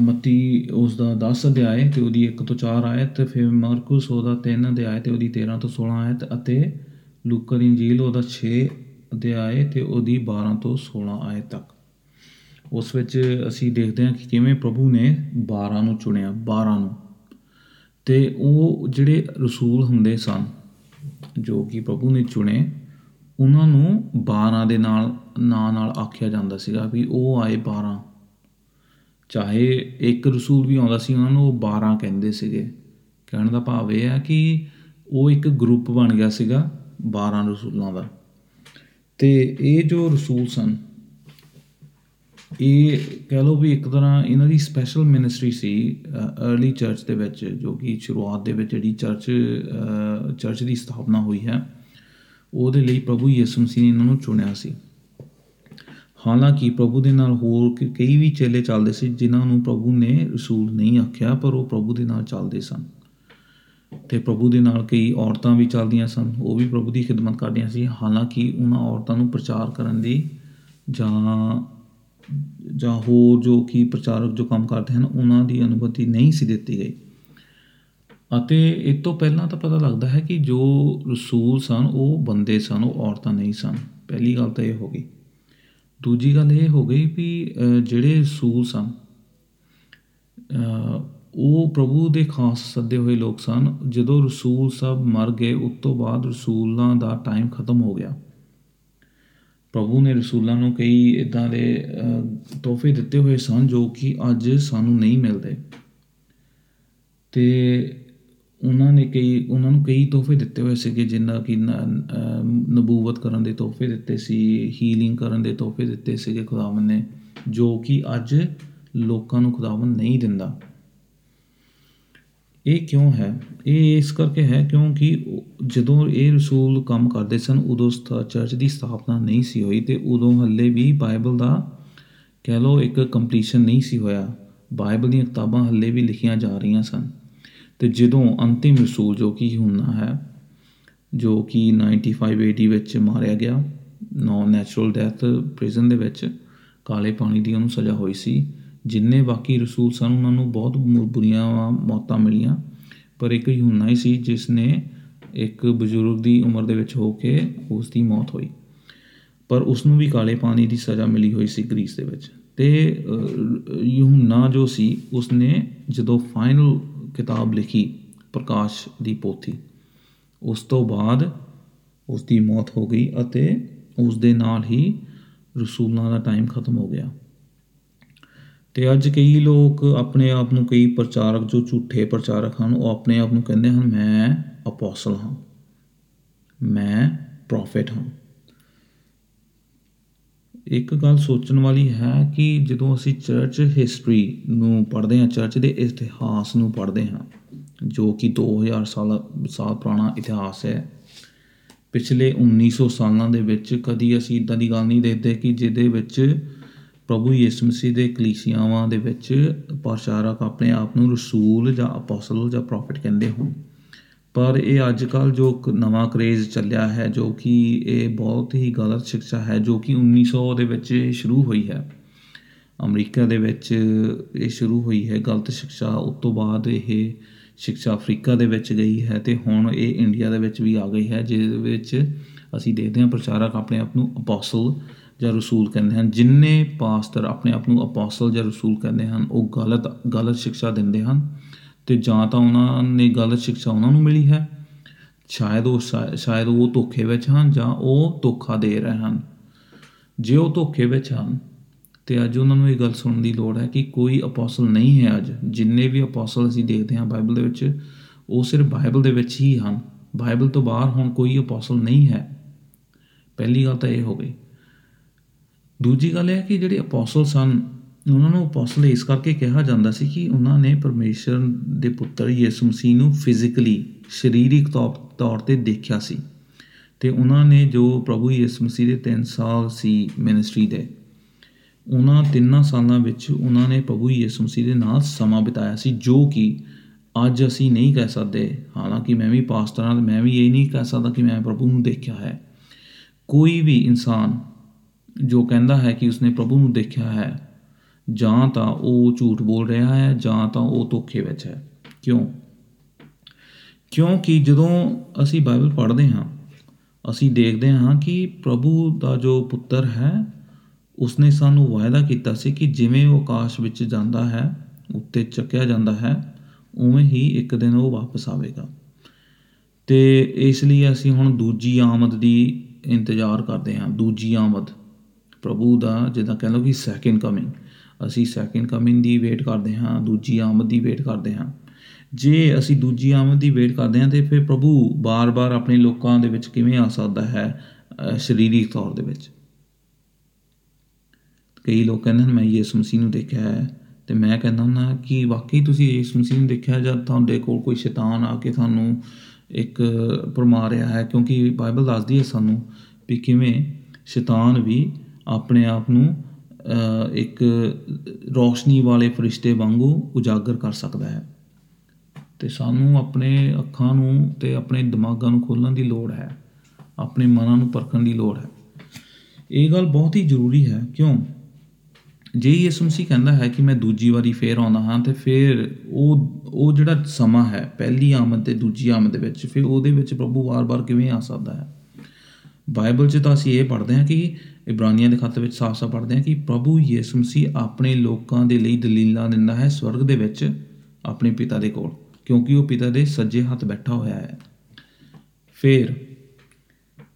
S1: ਮੱਤੀ ਉਸ ਦਾ 10 ਅਧਿਆਏ ਤੇ ਉਹਦੀ 1 ਤੋਂ 4 ਆਇਤ ਫਿਰ ਮਰਕੁਸ ਉਹਦਾ 3 ਅਧਿਆਏ ਤੇ ਉਹਦੀ 13 ਤੋਂ 16 ਆਇਤ ਅਤੇ ਲੂਕਾ ਦੀ ਇੰਜੀਲ ਉਹਦਾ 6 ਅਧਿਆਏ ਤੇ ਉਹਦੀ 12 ਤੋਂ 16 ਆਇਤ ਤੱਕ। ਉਸ ਵਿੱਚ ਅਸੀਂ ਦੇਖਦੇ ਹਾਂ ਕਿ ਕਿਵੇਂ ਪ੍ਰਭੂ ਨੇ 12 ਨੂੰ ਚੁਣਿਆ 12 ਨੂੰ। ਤੇ ਉਹ ਜਿਹੜੇ ਰਸੂਲ ਹੁੰਦੇ ਸਨ, ਜੋ ਕਿ ਪ੍ਰਭੂ ਨੇ ਚੁਣੇ, ਉਹਨਾਂ ਨੂੰ 12 ਦੇ ਨਾਲ, ਨਾਂ ਨਾਲ ਆਖਿਆ ਜਾਂਦਾ ਸੀਗਾ ਵੀ ਉਹ ਆਏ 12 ਚਾਹੇ ਇੱਕ ਰਸੂਲ ਵੀ ਆਉਂਦਾ ਸੀ, ਉਹਨਾਂ ਨੂੰ ਉਹ 12 ਕਹਿੰਦੇ ਸੀਗੇ। ਕਹਿਣ ਦਾ ਭਾਵ ਇਹ ਹੈ ਕਿ ਉਹ ਇੱਕ ਗਰੁੱਪ ਬਣ ਗਿਆ ਸੀਗਾ 12 ਰਸੂਲਾਂ ਦਾ। ਤੇ ਇਹ ਜੋ ਰਸੂਲ ਸਨ, ਇਹ ਕਹਿ ਲਓ ਵੀ ਇੱਕ ਤਰ੍ਹਾਂ ਇਹਨਾਂ ਦੀ ਸਪੈਸ਼ਲ ਮਿਨਿਸਟਰੀ ਸੀ अर्ਲੀ ਚਰਚ ਦੇ ਵਿੱਚ, ਜੋ ਕਿ ਸ਼ੁਰੂਆਤ ਦੇ ਵਿੱਚ ਜਿਹੜੀ ਚਰਚ ਚਰਚ ਦੀ ਸਥਾਪਨਾ ਹੋਈ ਹੈ, ਉਹਦੇ ਲਈ ਪ੍ਰਭੂ ਯਿਸੂ ਮਸੀਹ ਨੇ ਇਹਨਾਂ ਨੂੰ ਚੁਣਿਆ ਸੀ। ਹਾਲਾਂਕਿ ਪ੍ਰਭੂ ਦੇ ਨਾਲ ਹੋਰ ਕ- ਕਈ ਵੀ ਚੇਲੇ ਚੱਲਦੇ ਸੀ ਜਿਨ੍ਹਾਂ ਨੂੰ ਪ੍ਰਭੂ ਨੇ ਰਸੂਲ ਨਹੀਂ ਆਖਿਆ, ਪਰ ਉਹ ਪ੍ਰਭੂ ਦੇ ਨਾਲ ਚੱਲਦੇ ਸਨ। ਤੇ ਪ੍ਰਭੂ ਦੇ ਨਾਲ ਕਈ ਔਰਤਾਂ ਵੀ ਚੱਲਦੀਆਂ ਸਨ, ਉਹ ਵੀ ਪ੍ਰਭੂ ਦੀ ਖਿਦਮਤ ਕਰਦੀਆਂ ਸੀ। ਹਾਲਾਂਕਿ ਉਹਨਾਂ ਔਰਤਾਂ ਨੂੰ ਪ੍ਰਚਾਰ ਕਰਨ ਦੀ ਜਾਂ ਜਾਂ ਹੋਰ ਜੋ ਕਿ ਪ੍ਰਚਾਰਕ ਜੋ ਕੰਮ ਕਰਦੇ ਹਨ, ਉਹਨਾਂ ਦੀ ਅਨੁਮਤੀ ਨਹੀਂ ਸੀ ਦਿੱਤੀ ਗਈ। ਅਤੇ ਇਹ ਤੋਂ ਪਹਿਲਾਂ ਤਾਂ ਪਤਾ ਲੱਗਦਾ ਹੈ ਕਿ ਜੋ ਰਸੂਲ ਸਨ, ਉਹ ਬੰਦੇ ਸਨ, ਉਹ ਔਰਤਾਂ ਨਹੀਂ ਸਨ। ਪਹਿਲੀ ਗੱਲ ਤਾਂ ਇਹ ਹੋ ਗਈ ਦੂਜੀ ਗੱਲ ਇਹ ਹੋ ਗਈ ਵੀ ਅ, ਜਿਹੜੇ ਰਸੂਲ ਸਨ ਅ, ਉਹ ਪ੍ਰਭੂ ਦੇ ਖਾਸ ਸੱਦੇ ਹੋਏ ਲੋਕ ਸਨ। ਜਦੋਂ ਰਸੂਲ ਸਭ ਮਰ ਗਏ ਉਸ ਤੋਂ ਬਾਅਦ ਰਸੂਲਾਂ ਦਾ ਟਾਈਮ ਖਤਮ ਹੋ ਗਿਆ। ਪ੍ਰਭੂ ਨੇ ਰਸੂਲਾਂ ਨੂੰ ਕਈ ਇਦਾਂ ਦੇ ਅ, ਤੋਹਫੇ ਦਿੱਤੇ ਹੋਏ ਸਨ ਜੋ ਕਿ ਅੱਜ ਸਾਨੂੰ ਨਹੀਂ ਮਿਲਦੇ। ਤੇ ਉਹਨਾਂ ਨੇ ਕਈ ਉਹਨਾਂ ਨੂੰ ਕਈ ਤੋਹਫੇ ਦਿੱਤੇ ਹੋਏ ਸੀਗੇ ਜਿਨ੍ਹਾਂ ਕਿ ਨ- ਅ, ਨਬੂਵਤ ਕਰਨ ਦੇ ਤੋਹਫੇ ਦਿੱਤੇ ਸੀ ਹੀਲਿੰਗ ਕਰਨ ਦੇ ਤੋਹਫੇ ਦਿੱਤੇ ਸੀਗੇ ਖੁਦਾਵੰਦ ਨੇ ਜੋ ਕਿ ਅੱਜ ਲੋਕਾਂ ਨੂੰ ਖੁਦਾਵੰਦ ਨਹੀਂ ਦਿੰਦਾ। ਇਹ ਕਿਉਂ ਹੈ? ਇਹ ਇਸ ਕਰਕੇ ਹੈ ਕਿਉਂਕਿ ਉਹ- ਜਦੋਂ ਇਹ ਰਸੂਲ ਕੰਮ ਕਰਦੇ ਸਨ ਉਦੋਂ ਸਥ- ਚਰਚ ਦੀ ਸਥਾਪਨਾ ਨਹੀਂ ਸੀ ਹੋਈ ਤੇ ਉਦੋਂ ਹੱਲੇ ਵੀ ਬਾਈਬਲ ਦਾ ਕਹਿ ਲਓ ਇੱਕ ਕੰਪਲੀਸ਼ਨ ਨਹੀਂ ਸੀ ਹੋਇਆ। ਬਾਈਬਲ ਦੀਆਂ ਕਿਤਾਬਾਂ ਹੱਲੇ ਵੀ ਲਿਖੀਆਂ ਜਾ ਰਹੀਆਂ ਸਨ। ਤੇ ਜਦੋਂ ਅੰਤਿਮ ਰਸੂਲ ਜੋ ਕਿ ਯੂਹੰਨਾ ਹੈ ਜੋ ਕਿ 95 AD ਵਿੱਚ ਮਾਰਿਆ ਗਿਆ ਨੋ ਨੈਚੁਰਲ ਡੈਥ ਪ੍ਰਿਜ਼ਨ ਦੇ ਵਿੱਚ ਕਾਲੇ ਪਾਣੀ ਦੀ ਉਹਨੂੰ ਸਜ਼ਾ ਹੋਈ ਸੀ ਜਿੰਨੇ ਬਾਕੀ ਰਸੂਲ ਸਨ ਉਹਨਾਂ ਨੂੰ ਬਹੁਤ ਮੁ- ਬੁਰੀਆਂ ਮੌਤਾਂ ਮਿਲੀਆਂ ਪਰ ਇੱਕ ਯੂਹੰਨਾ ਹੀ ਸੀ ਜਿਸ ਨੇ ਇੱਕ ਬਜ਼ੁਰਗ ਦੀ ਉਮਰ ਦੇ ਵਿੱਚ ਹੋ ਕੇ ਉਸ ਦੀ ਮੌਤ ਹੋਈ। ਪਰ ਉਸ ਨੂੰ ਵੀ ਕਾਲੇ ਪਾਣੀ ਦੀ ਸਜ਼ਾ ਮਿਲੀ ਹੋਈ ਸੀ ਗ੍ਰੀਸ ਦੇ ਵਿੱਚ। ਤੇ ਅਹ, ਯੂਹੰਨਾ ਜੋ ਸੀ ਉਸ ਨੇ ਜਦੋਂ ਫਾਈਨਲ ਕਿਤਾਬ ਲਿਖੀ ਪ੍ਰਕਾਸ਼ ਦੀ ਪੋਥੀ। ਉਸ ਤੋਂ ਬਾਅਦ ਉਸ ਦੀ ਮੌਤ ਹੋ ਗਈ ਅਤੇ ਉਸ ਦੇ ਨਾਲ ਹੀ ਰਸੂਲਾਂ ਦਾ ਟਾਈਮ ਖਤਮ ਹੋ ਗਿਆ। ਤੇ ਅੱਜ ਕਈ ਲੋਕ ਆਪਣੇ ਆਪ ਨੂੰ ਕਈ ਪ੍ਰਚਾਰਕ, ਜੋ ਝੂਠੇ ਪ੍ਰਚਾਰਕ ਹਨ, ਉਹ ਆਪਣੇ ਆਪ ਨੂੰ ਕਹਿੰਦੇ ਹਨ, ਮੈਂ ਅਪੋਸਲ ਹਾਂ। ਮੈਂ ਪ੍ਰੋਫਿਟ ਹਾਂ। ਇੱਕ ਗੱਲ ਸੋਚਣ ਵਾਲੀ ਹੈ ਕਿ ਜਦੋਂ ਅਸੀਂ ਚਰਚ ਹਿਸਟਰੀ ਨੂੰ ਪੜ੍ਹਦੇ ਹਾਂ ਚਰਚ ਦੇ ਇਤਿਹਾਸ ਨੂੰ ਪੜ੍ਹਦੇ ਹਾਂ, ਜੋ ਕਿ 2000 ਸਾਲ ਸਾਲ ਪੁਰਾਣਾ ਇਤਿਹਾਸ ਹੈ, ਪਿਛਲੇ 1900 ਸਾਲਾਂ ਦੇ ਵਿੱਚ ਕਦੀ ਅਸੀਂ ਇਦਾਂ ਦੀ ਗੱਲ ਨਹੀਂ ਦੇਖਦੇ ਕਿ ਜਿਹਦੇ ਵਿੱਚ ਪ੍ਰਭੂ ਯਿਸੂ ਮਸੀਹ ਦੇ ਕਲੀਸਿਆਵਾਂ ਦੇ ਵਿੱਚ ਪ੍ਰਚਾਰਕ ਆਪਣੇ ਆਪ ਨੂੰ ਰਸੂਲ ਜਾਂ ਅਪੋਸਲ ਜਾਂ ਪ੍ਰੋਫਿਟ ਕਹਿੰਦੇ ਹੋਣ। ਪਰ ਇਹ ਅੱਜ ਕੱਲ ਜੋ ਇੱਕ ਨਵਾਂ ਕਰੇਜ਼ ਚੱਲਿਆ ਹੈ, ਜੋ ਕਿ ਇਹ ਬਹੁਤ ਹੀ ਗਲਤ ਸਿੱਖਿਆ ਹੈ, ਜੋ ਕਿ 1900 ਦੇ ਵਿੱਚ ਇਹ ਸ਼ੁਰੂ ਹੋਈ ਹੈ। ਅਮਰੀਕਾ ਦੇ ਵਿੱਚ ਇਹ ਸ਼ੁਰੂ ਹੋਈ ਹੈ, ਗਲਤ ਸਿੱਖਿਆ ਉਸ ਤੋਂ ਬਾਅਦ ਇਹ ਸਿੱਖਿਆ ਅਫਰੀਕਾ ਦੇ ਵਿੱਚ ਗਈ ਹੈ ਤੇ ਹੁਣ ਇਹ ਇੰਡੀਆ ਦੇ ਵਿੱਚ ਵੀ ਆ ਗਈ ਹੈ, ਜਿਹਦੇ ਵਿੱਚ ਅਸੀਂ ਦੇਖਦੇ ਹਾਂ ਪ੍ਰਚਾਰਕ ਆਪਣੇ ਆਪ ਨੂੰ ਅਪੋਸਲ ਜਾਂ ਰਸੂਲ ਕਹਿੰਦੇ ਹਨ। ਜਿੰਨੇ ਪਾਸਟਰ ਆਪਣੇ ਆਪ ਨੂੰ ਅਪੋਸਲ ਜਾਂ ਰਸੂਲ ਕਹਿੰਦੇ ਹਨ, ਉਹ ਗਲਤ ਗਲਤ ਸਿੱਖਿਆ ਦਿੰਦੇ ਹਨ। ਤੇ ਜਾਂ ਤਾਂ ਉਹਨਾਂ ਨੇ ਗਲਤ ਸਿੱਖਿਆ ਉਹਨਾਂ ਨੂੰ ਮਿਲੀ ਹੈ। ਸ਼ਾਇਦ ਉਹ ਸ਼ਾ- ਸ਼ਾਇਦ ਉਹ ਧੋਖੇ ਵਿੱਚ ਹਨ ਜਾਂ ਉਹ ਧੋਖਾ ਦੇ ਰਹੇ ਹਨ। ਜੇ ਉਹ ਧੋਖੇ ਵਿੱਚ ਹਨ, ਤੇ ਅੱਜ ਉਹਨਾਂ ਨੂੰ ਇਹ ਗੱਲ ਸੁਣਨ ਦੀ ਲੋੜ ਹੈ ਕਿ ਕੋਈ ਅਪੋਸਲ ਨਹੀਂ ਹੈ ਅੱਜ। ਜਿੰਨੇ ਵੀ ਅਪੋਸਲ ਅਸੀਂ ਦੇਖਦੇ ਹਾਂ ਬਾਈਬਲ ਦੇ ਵਿੱਚ, ਉਹ ਸਿਰਫ ਬਾਈਬਲ ਦੇ ਵਿੱਚ ਹੀ ਹਨ। ਬਾਈਬਲ ਤੋਂ ਬਾਹਰ ਹੁਣ ਕੋਈ ਅਪੋਸਲ ਨਹੀਂ ਹੈ। ਪਹਿਲੀ ਗੱਲ ਤਾਂ ਇਹ ਹੋ ਗਈ। ਦੂਜੀ ਗੱਲ ਇਹ ਹੈ ਕਿ ਜਿਹੜੇ ਅਪੋਸਲ ਸਨ ਉਹਨਾਂ ਨੂੰ ਅਪੋਸਲ ਇਸ ਕਰਕੇ ਕਿਹਾ ਜਾਂਦਾ ਸੀ ਕਿ ਉਹਨਾਂ ਨੇ ਪਰਮੇਸ਼ਰ ਦੇ ਪੁੱਤਰ ਯਿਸੂ ਮਸੀਹ ਨੂੰ ਫਿਜ਼ੀਕਲੀ ਸਰੀਰਿਕ ਤੌਰ ਤੌਰ ਤੇ ਦੇਖਿਆ ਸੀ। ਤੇ ਉਹਨਾਂ ਨੇ ਜੋ ਪ੍ਰਭੂ ਯਿਸੂ ਮਸੀਹ ਦੇ 3 ਸਾਲ ਸੀ ਮਿਨਿਸਟਰੀ ਦੇ, ਉਹਨਾਂ ਤਿੰਨਾਂ ਸਾਲਾਂ ਵਿੱਚ ਉਹਨਾਂ ਨੇ ਪ੍ਰਭੂ ਯਿਸੂ ਮਸੀਹ ਦੇ ਨਾਲ ਸਮਾਂ ਬਿਤਾਇਆ ਸੀ, ਜੋ ਕਿ ਅੱਜ ਅਸੀਂ ਨਹੀਂ ਕਹਿ ਸਕਦੇ। ਹਾਲਾਂਕਿ ਮੈਂ ਵੀ ਪਾਸਟਰ ਹਾਂ ਤੇ ਮੈਂ ਵੀ ਇਹ ਨਹੀਂ ਕਹਿ ਸਕਦਾ ਕਿ ਮੈਂ ਪ੍ਰਭੂ ਨੂੰ ਦੇਖਿਆ ਹੈ। ਕੋਈ ਵੀ ਇਨਸਾਨ ਜੋ ਕਹਿੰਦਾ ਹੈ ਕਿ ਉਸਨੇ ਪ੍ਰਭੂ ਨੂੰ ਦੇਖਿਆ ਹੈ ਜਾਂ ਤਾਂ ਉਹ ਝੂਠ ਬੋਲ ਰਿਹਾ ਹੈ ਜਾਂ ਤਾਂ ਉਹ ਧੋਖੇ ਵਿੱਚ ਹੈ। ਕਿਉਂ? ਕਿਉਂਕਿ ਜਦੋਂ ਅਸੀਂ ਬਾਈਬਲ ਪੜ੍ਹਦੇ ਹਾਂ, ਅਸੀਂ ਦੇਖਦੇ ਹਾਂ ਕਿ ਪ੍ਰਭੂ ਦਾ ਜੋ ਪੁੱਤਰ ਹੈ, ਉਸਨੇ ਸਾਨੂੰ ਵਾਅਦਾ ਕੀਤਾ ਸੀ ਕਿ ਜਿਵੇਂ ਉਹ ਆਕਾਸ਼ ਵਿੱਚ ਜਾਂਦਾ ਹੈ, ਉੱਤੇ ਚੱਕਿਆ ਜਾਂਦਾ ਹੈ, ਉਵੇਂ ਹੀ ਇੱਕ ਦਿਨ ਉਹ ਵਾਪਸ ਆਵੇਗਾ। ਤੇ ਇਸ ਲਈ ਅਸੀਂ ਹੁਣ ਦੂਜੀ ਆਮਦ ਦੀ ਇੰਤਜ਼ਾਰ ਕਰਦੇ ਹਾਂ, ਦੂਜੀ ਆਮਦ। ਪ੍ਰਭੂ ਦਾ ਜਿੱਦਾਂ ਕਹਿ ਲਓ ਕਿ ਸੈਕਿੰਡ ਕਮਿੰਗ ਅਸੀਂ ਸੈਕਿੰਡ ਕਮਿੰਗ ਦੀ ਵੇਟ ਕਰਦੇ ਹਾਂ ਦੂਜੀ ਆਮਦ ਦੀ ਵੇਟ ਕਰਦੇ ਹਾਂ। ਜੇ ਅਸੀਂ ਦੂਜੀ ਆਮਦ ਦੀ ਵੇਟ ਕਰਦੇ ਹਾਂ ਤੇ ਫਿਰ ਪ੍ਰਭੂ ਬਾਰ-ਬਾਰ ਆਪਣੇ ਲੋਕਾਂ ਦੇ ਵਿੱਚ ਕਿਵੇਂ ਆ ਸਕਦਾ ਹੈ ਅ, ਸਰੀਰਕ ਤੌਰ ਦੇ ਵਿੱਚ? ਕਈ ਲੋਕ ਕਹਿੰਦੇ ਹਨ ਮੈਂ ਯਿਸੂ ਮਸੀਹ ਨੂੰ ਦੇਖਿਆ ਹੈ ਤੇ ਮੈਂ ਕਹਿੰਦਾ ਹੁੰਦਾ ਕਿ ਵਾਕਈ ਤੁਸੀਂ ਯਿਸੂ ਮਸੀਹ ਨੂੰ ਦੇਖਿਆ ਜਦ ਤੁਹਾਡੇ ਕੋਲ ਕੋਈ ਸ਼ੈਤਾਨ ਆ ਕੇ ਤੁਹਾਨੂੰ ਇੱਕ ਭਰਮਾ ਰਿਹਾ ਹੈ? ਕਿਉਂਕਿ ਬਾਈਬਲ ਦੱਸਦੀ ਹੈ ਸਾਨੂੰ ਵੀ ਕਿਵੇਂ ਸ਼ੈਤਾਨ ਵੀ ਆਪਣੇ ਆਪ ਨੂੰ ਅ, ਇੱਕ ਰੋਸ਼ਨੀ ਵਾਲੇ ਫਰਿਸ਼ਤੇ ਵਾਂਗੂ ਉਜਾਗਰ ਕਰ ਸਕਦਾ ਹੈ। ਤੇ ਸਾਨੂੰ ਆਪਣੇ ਅੱਖਾਂ ਨੂੰ ਤੇ ਆਪਣੇ ਦਿਮਾਗਾਂ ਨੂੰ ਖੋਲਣ ਦੀ ਲੋੜ ਹੈ। ਆਪਣੇ ਮਨਾਂ ਨੂੰ ਪਰਖਣ ਦੀ ਲੋੜ ਹੈ। ਇਹ ਗੱਲ ਬਹੁਤ ਹੀ ਜ਼ਰੂਰੀ ਹੈ। ਕਿਉਂ? ਜੇ ਯਿਸੂ ਮਸੀਹ ਕਹਿੰਦਾ ਹੈ ਕਿ ਮੈਂ ਦੂਜੀ ਵਾਰੀ ਫੇਰ ਆਉਂਦਾ ਹਾਂ, ਤੇ ਫਿਰ ਉਹ ਉਹ ਜਿਹੜਾ ਸਮਾਂ ਹੈ, ਪਹਿਲੀ ਆਮਦ ਤੇ ਦੂਜੀ ਆਮਦ ਦੇ ਵਿੱਚ, ਫਿਰ ਉਹਦੇ ਵਿੱਚ ਪ੍ਰਭੂ ਵਾਰ-ਵਾਰ ਕਿਵੇਂ ਆ ਸਕਦਾ ਹੈ? ਬਾਈਬਲ 'ਚ ਤਾਂ ਅਸੀਂ ਇਹ ਪੜ੍ਹਦੇ ਹਾਂ ਕਿ ਇਬਰਾਨੀਆਂ ਦੇ ਖੱਤ ਵਿੱਚ ਸਾਫ਼-ਸਾਫ਼ ਪੜ੍ਹਦੇ ਹਾਂ ਕਿ ਪ੍ਰਭੂ ਯਿਸੂ ਮਸੀਹ ਆਪਣੇ ਲੋਕਾਂ ਦੇ ਲਈ ਦਲੀਲਾਂ ਦਿੰਦਾ ਹੈ ਸਵਰਗ ਦੇ ਵਿੱਚ ਆਪਣੇ ਪਿਤਾ ਦੇ ਕੋਲ, ਕਿਉਂਕਿ ਉਹ ਪਿਤਾ ਦੇ ਸੱਜੇ ਹੱਥ ਬੈਠਾ ਹੋਇਆ ਹੈ। ਫਿਰ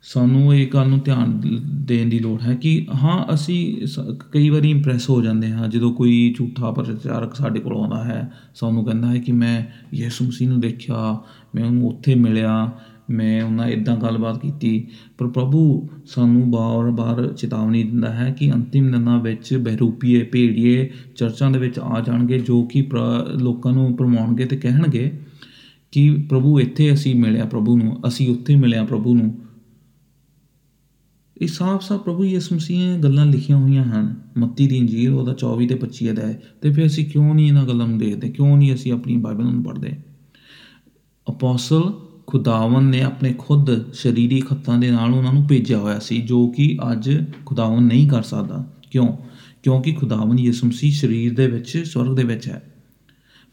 S1: ਸਾਨੂੰ ਇਹ ਗੱਲ ਨੂੰ ਧਿਆਨ ਦ- ਦੇਣ ਦੀ ਲੋੜ ਹੈ ਕਿ ਹਾਂ, ਅਸੀਂ ਸ- ਕਈ ਵਾਰੀ ਇੰਪ੍ਰੈਸ ਹੋ ਜਾਂਦੇ ਹਾਂ ਜਦੋਂ ਕੋਈ ਝੂਠਾ ਪ੍ਰਚਾਰਕ ਸਾਡੇ ਕੋਲ ਆਉਂਦਾ ਹੈ। ਸਾਨੂੰ ਕਹਿੰਦਾ ਹੈ ਕਿ ਮੈਂ ਯਿਸੂ ਮਸੀਹ ਨੂੰ ਦੇਖਿਆ, ਮੈਂ ਉਹਨੂੰ ਉੱਥੇ ਮਿਲਿਆ ਮੈਂ ਉਹਨਾਂ ਇਦਾਂ ਗੱਲਬਾਤ ਕੀਤੀ, ਪਰ ਪ੍ਰਭੂ ਸਾਨੂੰ ਬਾਰ-ਬਾਰ ਚੇਤਾਵਨੀ ਦਿੰਦਾ ਹੈ ਕਿ ਅੰਤਿਮ ਦਿਨਾਂ ਵਿੱਚ ਬਹਿਰੂਪੀਏ, ਭੇੜੀਏ ਚਰਚਾਂ ਦੇ ਵਿੱਚ ਆ ਜਾਣਗੇ, ਜੋ ਕਿ ਪ੍ਰ- ਲੋਕਾਂ ਨੂੰ ਭਰਮਾਉਣਗੇ ਤੇ ਕਹਿਣਗੇ ਕਿ ਪ੍ਰਭੂ ਇੱਥੇ ਅਸੀਂ ਮਿਲਿਆ ਪ੍ਰਭੂ ਨੂੰ, ਅਸੀਂ ਉੱਥੇ ਮਿਲਿਆ ਪ੍ਰਭੂ ਨੂੰ। ਇਹ ਸਾਫ਼-ਸਾਫ਼ ਪ੍ਰਭੂ ਯਿਸੂ ਮਸੀਹ ਦੀਆਂ ਗੱਲਾਂ ਲਿਖੀਆਂ ਹੋਈਆਂ ਹਨ। ਮੱਤੀ ਦੀ ਇੰਜੀਲ ਉਹਦਾ 24 ਤੇ 25 ਅਧਿਆਇ। ਤੇ ਫਿਰ ਅਸੀਂ ਕਿਉਂ ਨਹੀਂ ਇਹਨਾਂ ਗੱਲਾਂ ਨੂੰ ਦੇਖਦੇ? ਕਿਉਂ ਨਹੀਂ ਅਸੀਂ ਆਪਣੀ ਬਾਈਬਲ ਨੂੰ ਪੜ੍ਹਦੇ? ਅਪੋਸਲ ਖੁਦਾਵੰ ਨੇ ਆਪਣੇ ਖੁਦ ਸਰੀਰੀ ਖੱਤਾਂ ਦੇ ਨਾਲ ਉਹਨਾਂ ਨੂੰ ਭੇਜਿਆ ਹੋਇਆ ਸੀ, ਜੋ ਕਿ ਅੱਜ ਖੁਦਾਵੰ ਨਹੀਂ ਕਰ ਸਕਦਾ। ਕਿਉਂ? ਕਿਉਂਕਿ ਖੁਦਾਵੰ ਯਿਸੂ ਮਸੀਹ ਸਰੀਰ ਦੇ ਵਿੱਚ, ਸਵਰਗ ਦੇ ਵਿੱਚ ਹੈ।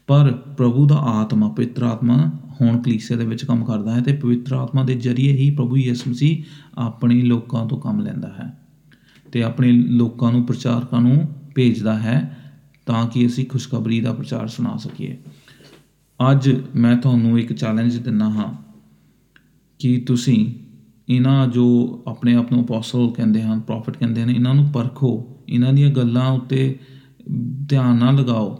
S1: ਪਰ ਪ੍ਰਭੂ ਦਾ ਆਤਮਾ, ਪਵਿੱਤਰ ਆਤਮਾ ਹੁਣ ਕਲੀਸਿਆ ਦੇ ਵਿੱਚ ਕੰਮ ਕਰਦਾ ਹੈ ਤੇ ਪਵਿੱਤਰ ਆਤਮਾ ਦੇ ਜ਼ਰੀਏ ਹੀ ਪ੍ਰਭੂ ਯਿਸੂ ਮਸੀਹ ਆਪਣੇ ਲੋਕਾਂ ਤੋਂ ਕੰਮ ਲੈਂਦਾ ਹੈ ਤੇ ਆਪਣੇ ਲੋਕਾਂ ਨੂੰ ਪ੍ਰਚਾਰਕਾਂ ਨੂੰ ਭੇਜਦਾ ਹੈ ਤਾਂ ਕਿ ਅਸੀਂ ਖੁਸ਼ਖਬਰੀ ਦਾ ਪ੍ਰਚਾਰ ਸੁਣਾ ਸਕੀਏ। ਅੱਜ ਮੈਂ ਤੁਹਾਨੂੰ ਇੱਕ ਚੈਲੰਜ ਦਿੰਦਾ ਹਾਂ। ਕਿ ਤੁਸੀਂ ਇਹਨਾਂ ਜੋ ਆਪਣੇ ਆਪ ਨੂੰ ਅਪੋਸਲ ਕਹਿੰਦੇ ਹਨ ਪ੍ਰੋਫਿਟ ਕਹਿੰਦੇ ਨੇ ਇਹਨਾਂ ਨੂੰ ਪਰਖੋ, ਇਹਨਾਂ ਦੀਆਂ ਗੱਲਾਂ ਉੱਤੇ ਧਿਆਨ ਨਾ ਲਗਾਓ।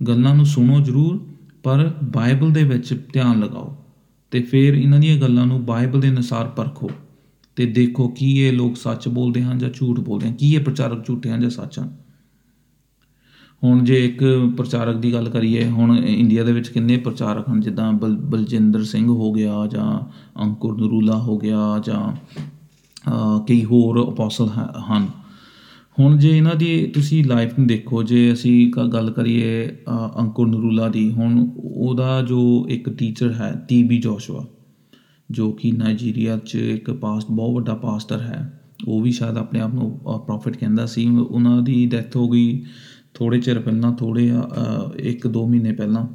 S1: ਗੱਲਾਂ ਨੂੰ ਸੁਣੋ ਜ਼ਰੂਰ, ਪਰ ਬਾਈਬਲ ਦੇ ਵਿੱਚ ਧਿਆਨ ਲਗਾਓ ਤੇ ਫਿਰ ਇਹਨਾਂ ਦੀਆਂ ਗੱਲਾਂ ਨੂੰ ਬਾਈਬਲ ਦੇ ਅਨੁਸਾਰ ਪਰਖੋ ਤੇ ਦੇਖੋ ਕੀ ਇਹ ਲੋਕ ਸੱਚ ਬੋਲਦੇ ਹਨ ਜਾਂ ਝੂਠ ਬੋਲਦੇ ਹਨ, ਕੀ ਇਹ ਪ੍ਰਚਾਰਕ ਝੂਠੇ ਹਨ ਜਾਂ ਸੱਚ ਹਨ। ਹੁਣ ਜੇ ਇੱਕ ਪ੍ਰਚਾਰਕ ਦੀ ਗੱਲ ਕਰੀਏ ਹੁਣ ਇੰਡੀਆ ਦੇ ਵਿੱਚ ਕਿੰਨੇ ਪ੍ਰਚਾਰਕ ਹਨ? ਜਿੱਦਾਂ ਬਲ ਬਲਜਿੰਦਰ ਸਿੰਘ ਹੋ ਗਿਆ ਜਾਂ ਅੰਕੁਰ ਨਰੂਲਾ ਹੋ ਗਿਆ ਜਾਂ ਅ, ਕਈ ਹੋਰ ਅਪੋਸਲ ਹਨ। ਹੁਣ ਜੇ ਇਹਨਾਂ ਦੀ ਤੁਸੀਂ ਲਾਈਫ ਨੂੰ ਦੇਖੋ ਜੇ ਅਸੀਂ ਕ- ਗੱਲ ਕਰੀਏ ਅ, ਅੰਕੁਰ ਨਰੂਲਾ ਦੀ ਹੁਣ ਉਹਦਾ ਜੋ ਇੱਕ ਟੀਚਰ ਹੈ ਟੀਬੀ ਜੋਸ਼ੂਆ ਜੋ ਕਿ ਨਾਈਜੀਰੀਆ 'ਚ ਇੱਕ ਪਾਸਟ ਬਹੁਤ ਵੱਡਾ ਪਾਸਟਰ ਹੈ ਉਹ ਵੀ ਸ਼ਾਇਦ ਆਪਣੇ ਆਪ ਨੂੰ ਪ੍ਰੋਫਿਟ ਕਹਿੰਦਾ ਸੀ ਉਹਨਾਂ ਦੀ ਡੈਥ ਹੋ ਗਈ। ਥੋੜੇ ਚਿਰ ਪਹਿਲਾਂ ਥੋੜੇ ਅ, ਇੱਕ ਦੋ ਮਹੀਨੇ ਪਹਿਲਾਂ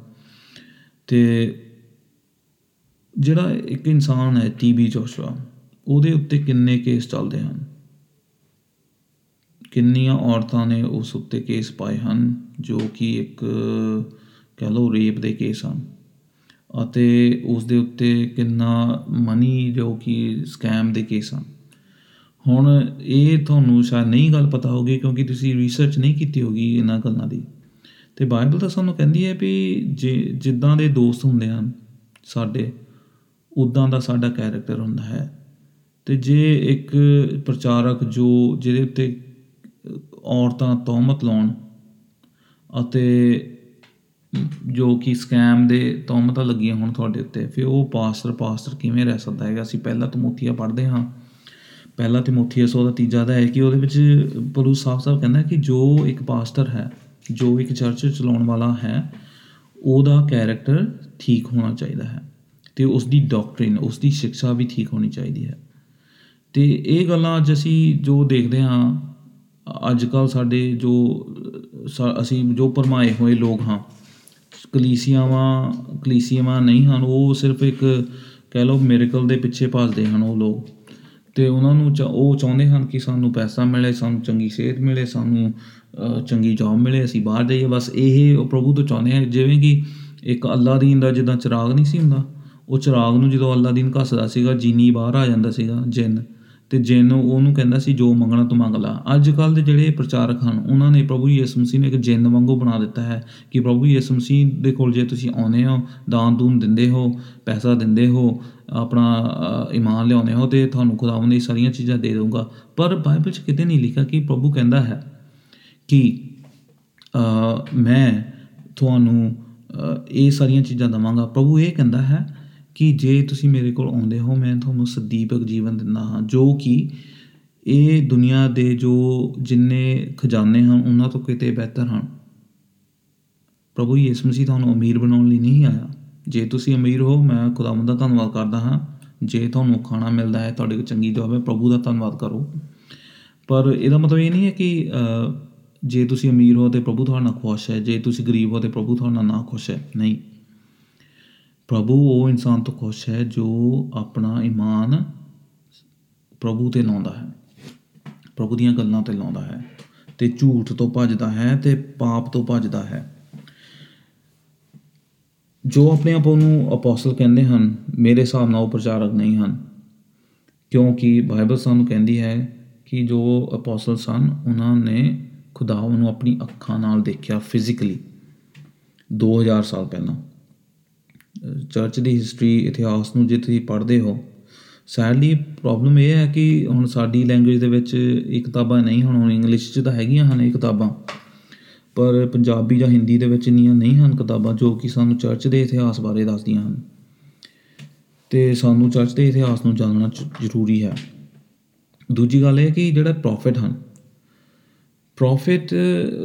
S1: ਤੇ ਜਿਹੜਾ ਇੱਕ ਇਨਸਾਨ ਹੈ ਟੀਬੀ ਜੋਸ਼ੂਆ ਉਹਦੇ ਉੱਤੇ ਕਿੰਨੇ ਕੇਸ ਚੱਲਦੇ ਹਨ? ਕਿੰਨੀਆਂ ਔਰਤਾਂ ਨੇ ਉਸ ਉੱਤੇ ਕੇਸ ਪਾਏ ਹਨ ਜੋ ਕਿ ਇੱਕ ਕਹਿ ਲਓ ਰੇਪ ਦੇ ਕੇਸ ਹਨ? ਅਤੇ ਉਸ ਦੇ ਉੱਤੇ ਕਿੰਨਾ ਮਨੀ ਜੋ ਕਿ ਸਕੈਮ ਦੇ ਕੇਸ ਹਨ? ਹੁਣ ਇਹ ਤੁਹਾਨੂੰ ਸ਼ਾਇਦ ਨਹੀਂ ਗੱਲ ਪਤਾ ਹੋਗੀ ਕਿਉਂਕਿ ਤੁਸੀਂ ਰਿਸਰਚ ਨਹੀਂ ਕੀਤੀ ਹੋਗੀ ਇਹਨਾਂ ਗੱਲਾਂ ਦੀ। ਤੇ ਬਾਈਬਲ ਤਾਂ ਸਾਨੂੰ ਕਹਿੰਦੀ ਹੈ ਵੀ ਜੇ ਜਿੱਦਾਂ ਦੇ ਦੋਸਤ ਹੁੰਦੇ ਹਨ, ਸਾਡੇ ਉਦਾਂ ਦਾ ਸਾਡਾ ਕੈਰੈਕਟਰ ਹੁੰਦਾ ਹੈ। ਤੇ ਜੇ ਇੱਕ ਪ੍ਰਚਾਰਕ ਜੋ ਜਿਹਦੇ ਉੱਤੇ ਔਰਤਾਂ ਤੌਮਤ ਲਾਉਣ ਅਤੇ ਜੋ ਕਿ ਸਕੈਮ ਦੇ ਤੌਮਤਾਂ ਲੱਗੀਆਂ ਹੁਣ ਤੁਹਾਡੇ ਉੱਤੇ, ਫਿਰ ਉਹ ਪਾਸਟਰ ਪਾਸਟਰ ਕਿਵੇਂ ਰਹਿ ਸਕਦਾ ਹੈਗਾ? ਅਸੀਂ ਪਹਿਲਾਂ ਤਮੋਥੀਆ ਪੜ੍ਹਦੇ ਹਾਂ। ਪਹਿਲਾ ਤਿਮੋਥੀਅਸ, ਉਹਦਾ ਤੀਜਾ ਦਾ ਹੈ ਕਿ ਉਹਦੇ ਵਿੱਚ ਪੌਲੁਸ ਸਾਫ਼-ਸਾਫ਼ ਕਹਿੰਦਾ ਹੈ ਕਿ ਜੋ ਇੱਕ ਪਾਸਟਰ ਹੈ, ਜੋ ਇੱਕ ਚਰਚ ਚਲਾਉਣ ਵਾਲਾ ਹੈ, ਉਹਦਾ ਕੈਰੈਕਟਰ ਠੀਕ ਹੋਣਾ ਚਾਹੀਦਾ ਹੈ ਤੇ ਉਸ ਦੀ ਡਾਕਟ੍ਰਿਨ ਉਸ ਦੀ ਸਿੱਖਿਆ ਵੀ ਠੀਕ ਹੋਣੀ ਚਾਹੀਦੀ ਹੈ। ਤੇ ਇਹ ਗੱਲਾਂ ਅੱਜ ਅਸੀਂ ਜੋ ਦੇਖਦੇ ਹਾਂ ਅੱਜ ਕੱਲ ਸਾਡੇ ਜੋ ਸਾ- ਅਸੀਂ ਜੋ ਪਰਮਾਏ ਹੋਏ ਲੋਕ ਹਾਂ, ਕਲੀਸਿਆਵਾਂ ਕਲੀਸਿਆਵਾਂ ਨਹੀਂ ਹਨ, ਉਹ ਸਿਰਫ ਇੱਕ ਕਹਿ ਲਓ ਮਿਰੇਕਲ ਦੇ ਪਿੱਛੇ ਭੱਜਦੇ ਹਨ ਉਹ ਲੋਕ। ਤੇ ਉਹਨਾਂ ਨੂੰ ਚਾ- ਉਹ ਚਾਹੁੰਦੇ ਹਨ ਕਿ ਸਾਨੂੰ ਪੈਸਾ ਮਿਲੇ ਸਾਨੂੰ ਚੰਗੀ ਸਿਹਤ ਮਿਲੇ ਸਾਨੂੰ ਅ, ਚੰਗੀ ਜੌਬ ਮਿਲੇ ਅਸੀਂ ਬਾਹਰ ਜਾਈਏ। ਬਸ ਇਹ ਉਹ ਪ੍ਰਭੂ ਤੋਂ ਚਾਹੁੰਦੇ ਆ ਜਿਵੇਂ ਕਿ ਇੱਕ ਅੱਲਾਦੀਨ ਦਾ ਜਿੱਦਾਂ ਚਿਰਾਗ ਨਹੀਂ ਸੀ ਹੁੰਦਾ ਉਹ ਚਿਰਾਗ ਨੂੰ ਜਦੋਂ ਅੱਲਾਦੀਨ ਘੱਸਦਾ ਸੀਗਾ ਜੀਨੀ ਬਾਹਰ ਆ ਜਾਂਦਾ ਸੀਗਾ ਜਿੰਨ। ਤੇ ਜਿੰਨ ਉਹਨੂੰ ਕਹਿੰਦਾ ਸੀ ਜੋ ਮੰਗਣਾ ਤੂੰ ਮੰਗ ਲਾ। ਅੱਜ ਕੱਲ ਦੇ ਜਿਹੜੇ ਪ੍ਰਚਾਰਕ ਹਨ ਉਹਨਾਂ ਨੇ ਪ੍ਰਭੂ ਯਿਸੂ ਮਸੀਹ ਨੂੰ ਇੱਕ ਜਿੰਨ ਵਾਂਗੂ ਬਣਾ ਦਿੱਤਾ ਹੈ ਕਿ ਪ੍ਰਭੂ ਯਿਸੂ ਮਸੀਹ ਦੇ ਕੋਲ ਜੇ ਤੁਸੀਂ ਆਉਂਦੇ ਹੋ ਦਾਨ ਦੂਨ ਦਿੰਦੇ ਹੋ ਪੈਸਾ ਦਿੰਦੇ ਹੋ ਆਪਣਾ ਅ, ਈਮਾਨ ਲਿਆਉਂਦੇ ਹੋ ਤੇ ਤੁਹਾਨੂੰ ਖੁਦਾਵੰਦ ਇਹ ਸਾਰੀਆਂ ਚੀਜ਼ਾਂ ਦੇ ਦਊਗਾ। ਪਰ ਬਾਈਬਲ 'ਚ ਕਿਤੇ ਨਹੀਂ ਲਿਖਿਆ ਕਿ ਪ੍ਰਭੂ ਕਹਿੰਦਾ ਹੈ ਕਿ ਅ, ਮੈਂ ਤੁਹਾਨੂੰ ਅ, ਇਹ ਸਾਰੀਆਂ ਚੀਜ਼ਾਂ ਦਵਾਂਗਾ। ਪ੍ਰਭੂ ਇਹ ਕਹਿੰਦਾ ਹੈ ਕਿ ਜੇ ਤੁਸੀਂ ਮੇਰੇ ਕੋਲ ਆਉਂਦੇ ਹੋ ਮੈਂ ਤੁਹਾਨੂੰ ਸਦੀਪਕ ਜੀਵਨ ਦਿੰਦਾ ਹਾਂ ਜੋ ਕਿ ਇਹ ਦੁਨੀਆ ਦੇ ਜੋ ਜਿੰਨੇ ਖਜ਼ਾਨੇ ਹਨ ਉਹਨਾਂ ਤੋਂ ਕਿਤੇ ਬਿਹਤਰ ਹਨ। ਪ੍ਰਭੂ ਯਿਸੂ ਮਸੀਹ ਤੁਹਾਨੂੰ ਅਮੀਰ ਬਣਾਉਣ ਲਈ ਨਹੀਂ ਆਇਆ। ਜੇ ਤੁਸੀਂ ਅਮੀਰ ਹੋ ਮੈਂ ਖੁਦਾਵੰਦ ਦਾ ਧੰਨਵਾਦ ਕਰਦਾ ਹਾਂ। ਜੇ ਤੁਹਾਨੂੰ ਖਾਣਾ ਮਿਲਦਾ ਹੈ ਤੁਹਾਡੇ ਕੋਲ ਚੰਗੀ ਜੋਬ ਹੈ ਪ੍ਰਭੂ ਦਾ ਧੰਨਵਾਦ ਕਰੋ। ਪਰ ਇਹਦਾ ਮਤਲਬ ਇਹ ਨਹੀਂ ਹੈ ਕਿ ਅ, ਜੇ ਤੁਸੀਂ ਅਮੀਰ ਹੋ ਤੇ ਪ੍ਰਭੂ ਤੁਹਾਡੇ ਨਾਲ ਖੁਸ਼ ਹੈ ਜੇ ਤੁਸੀਂ ਗਰੀਬ ਹੋ ਤੇ ਪ੍ਰਭੂ ਤੁਹਾਡੇ ਨਾਲ ਨਾ ਖੁਸ਼ ਹੈ। ਨਹੀਂ। ਪ੍ਰਭੂ ਉਹ ਇਨਸਾਨ ਤੋਂ ਖੁਸ਼ ਹੈ ਜੋ ਆਪਣਾ ਈਮਾਨ ਪ੍ਰਭੂ ਤੇ ਲਾਉਂਦਾ ਹੈ। ਪ੍ਰਭੂ ਦੀਆਂ ਗੱਲਾਂ ਤੇ ਲਾਉਂਦਾ ਹੈ ਤੇ ਝੂਠ ਤੋਂ ਭੱਜਦਾ ਹੈ ਤੇ ਪਾਪ ਤੋਂ ਭੱਜਦਾ ਹੈ। ਜੋ ਆਪਣੇ ਆਪ ਨੂੰ ਅਪੋਸਲ ਕਹਿੰਦੇ ਹਨ, ਮੇਰੇ ਹਿਸਾਬ ਨਾਲ ਉਹ ਪ੍ਰਚਾਰਕ ਨਹੀਂ ਹਨ। ਕਿਉਂਕਿ ਬਾਈਬਲ ਸਾਨੂੰ ਕਹਿੰਦੀ ਹੈ ਕਿ ਜੋ ਅਪੋਸਲ ਸਨ, ਉਹਨਾਂ ਨੇ ਖੁਦਾ ਨੂੰ ਆਪਣੀ ਅੱਖਾਂ ਨਾਲ ਦੇਖਿਆ ਫਿਜ਼ੀਕਲੀ 2000 ਸਾਲ ਪਹਿਲਾਂ। ਚਰਚ ਦੀ ਹਿਸਟਰੀ ਇਤਿਹਾਸ ਨੂੰ ਜੇ ਤੁਸੀਂ ਪੜ੍ਹਦੇ ਹੋ ਸੈਡਲੀ ਪ੍ਰੋਬਲਮ ਇਹ ਹੈ ਕਿ ਹੁਣ ਸਾਡੀ ਲੈਂਗੁਏਜ ਦੇ ਵਿੱਚ ਇਹ ਕਿਤਾਬਾਂ ਨਹੀਂ ਹੁਣ ਹੁਣ ਇੰਗਲਿਸ਼ 'ਚ ਤਾਂ ਹੈਗੀਆਂ ਹਨ ਇਹ ਕਿਤਾਬਾਂ। ਪਰ ਪੰਜਾਬੀ ਜਾਂ ਹਿੰਦੀ ਦੇ ਵਿੱਚ ਇੰਨੀਆਂ ਨਹੀਂ ਹਨ ਕਿਤਾਬਾਂ ਜੋ ਕਿ ਸਾਨੂੰ ਚਰਚ ਦੇ ਇਤਿਹਾਸ ਬਾਰੇ ਦੱਸਦੀਆਂ ਹਨ। ਤੇ ਸਾਨੂੰ ਚਰਚ ਦੇ ਇਤਿਹਾਸ ਨੂੰ ਜਾਣਨਾ ਜ- ਜ਼ਰੂਰੀ ਹੈ। ਦੂਜੀ ਗੱਲ ਇਹ ਕਿ ਜਿਹੜਾ ਪ੍ਰੋਫਿਟ ਹਨ ਪ੍ਰੋਫਿਟ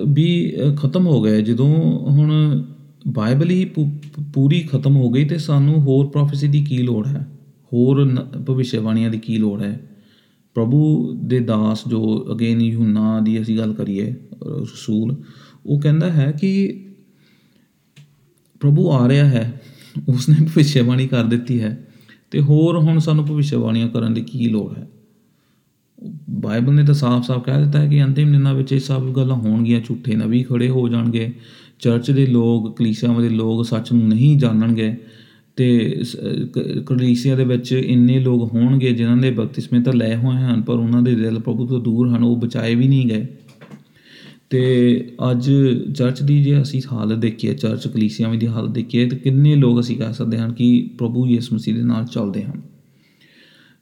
S1: ਵੀ ਅ, ਖਤਮ ਹੋ ਗਏ। ਜਦੋਂ ਹੁਣ ਬਾਈਬਲ ਹੀ ਪੂ- ਪੂਰੀ ਖਤਮ ਹੋ ਗਈ ਤੇ ਸਾਨੂੰ ਹੋਰ ਪ੍ਰੋਫੈਸੀ ਦੀ ਕੀ ਲੋੜ ਹੈ? ਹੋਰ ਨ- ਭਵਿੱਖਬਾਣੀਆਂ ਦੀ ਕੀ ਲੋੜ ਹੈ? ਪ੍ਰਭੂ ਦੇ ਦਾਸ ਜੋ ਅਗੇਨ ਯੂਹੰਨਾ ਦੀ ਅਸੀਂ ਗੱਲ ਕਰੀਏ ਅ, ਰਸੂਲ ਉਹ ਕਹਿੰਦਾ ਹੈ ਕਿ ਪ੍ਰਭੂ ਆ ਰਿਹਾ ਹੈ, ਉਸਨੇ ਭਵਿੱਖਬਾਣੀ ਕਰ ਦਿੱਤੀ ਹੈ ਤੇ ਹੋਰ ਹੁਣ ਸਾਨੂੰ ਭਵਿੱਖਬਾਣੀਆਂ ਕਰਨ ਦੀ ਕੀ ਲੋੜ ਹੈ? ਬਾਈਬਲ ਨੇ ਤਾਂ ਸਾਫ਼-ਸਾਫ਼ ਕਹਿ ਦਿੱਤਾ ਹੈ ਕਿ ਅੰਤਿਮ ਦਿਨਾਂ ਵਿੱਚ ਇਹ ਸਭ ਗੱਲਾਂ ਹੋਣਗੀਆਂ, ਝੂਠੇ ਨਬੀ ਖੜੇ ਹੋ ਜਾਣਗੇ, ਚਰਚ ਦੇ ਲੋਕ, ਕਲੀਸਿਆਵਾਂ ਦੇ ਲੋਕ ਸੱਚ ਨੂੰ ਨਹੀਂ ਜਾਣਨਗੇ ਤੇ ਸ- ਕ- ਕਲੀਸਿਆ ਦੇ ਵਿੱਚ ਇੰਨੇ ਲੋਕ ਹੋਣਗੇ ਜਿਨ੍ਹਾਂ ਦੇ ਬਪਤਿਸਮੇ ਤਾਂ ਲਏ ਹੋਏ ਹਨ, ਪਰ ਉਹਨਾਂ ਦੇ ਦਿਲ ਪ੍ਰਭੂ ਤੋਂ ਦੂਰ ਹਨ, ਉਹ ਬਚਾਏ ਵੀ ਨਹੀਂ ਗਏ। ਤੇ ਅੱਜ ਚਰਚ ਦੀ ਜੇ ਅਸੀਂ ਹਾਲਤ ਦੇਖੀਏ ਚਰਚ ਕਲੀਸਿਆਵਾਂ ਦੀ ਹਾਲਤ ਦੇਖੀਏ, ਤੇ ਕਿੰਨੇ ਲੋਕ ਅਸੀਂ ਕਹਿ ਸਕਦੇ ਹਾਂ ਕਿ ਪ੍ਰਭੂ ਯਿਸੂ ਮਸੀਹ ਦੇ ਨਾਲ ਚੱਲਦੇ ਹਨ।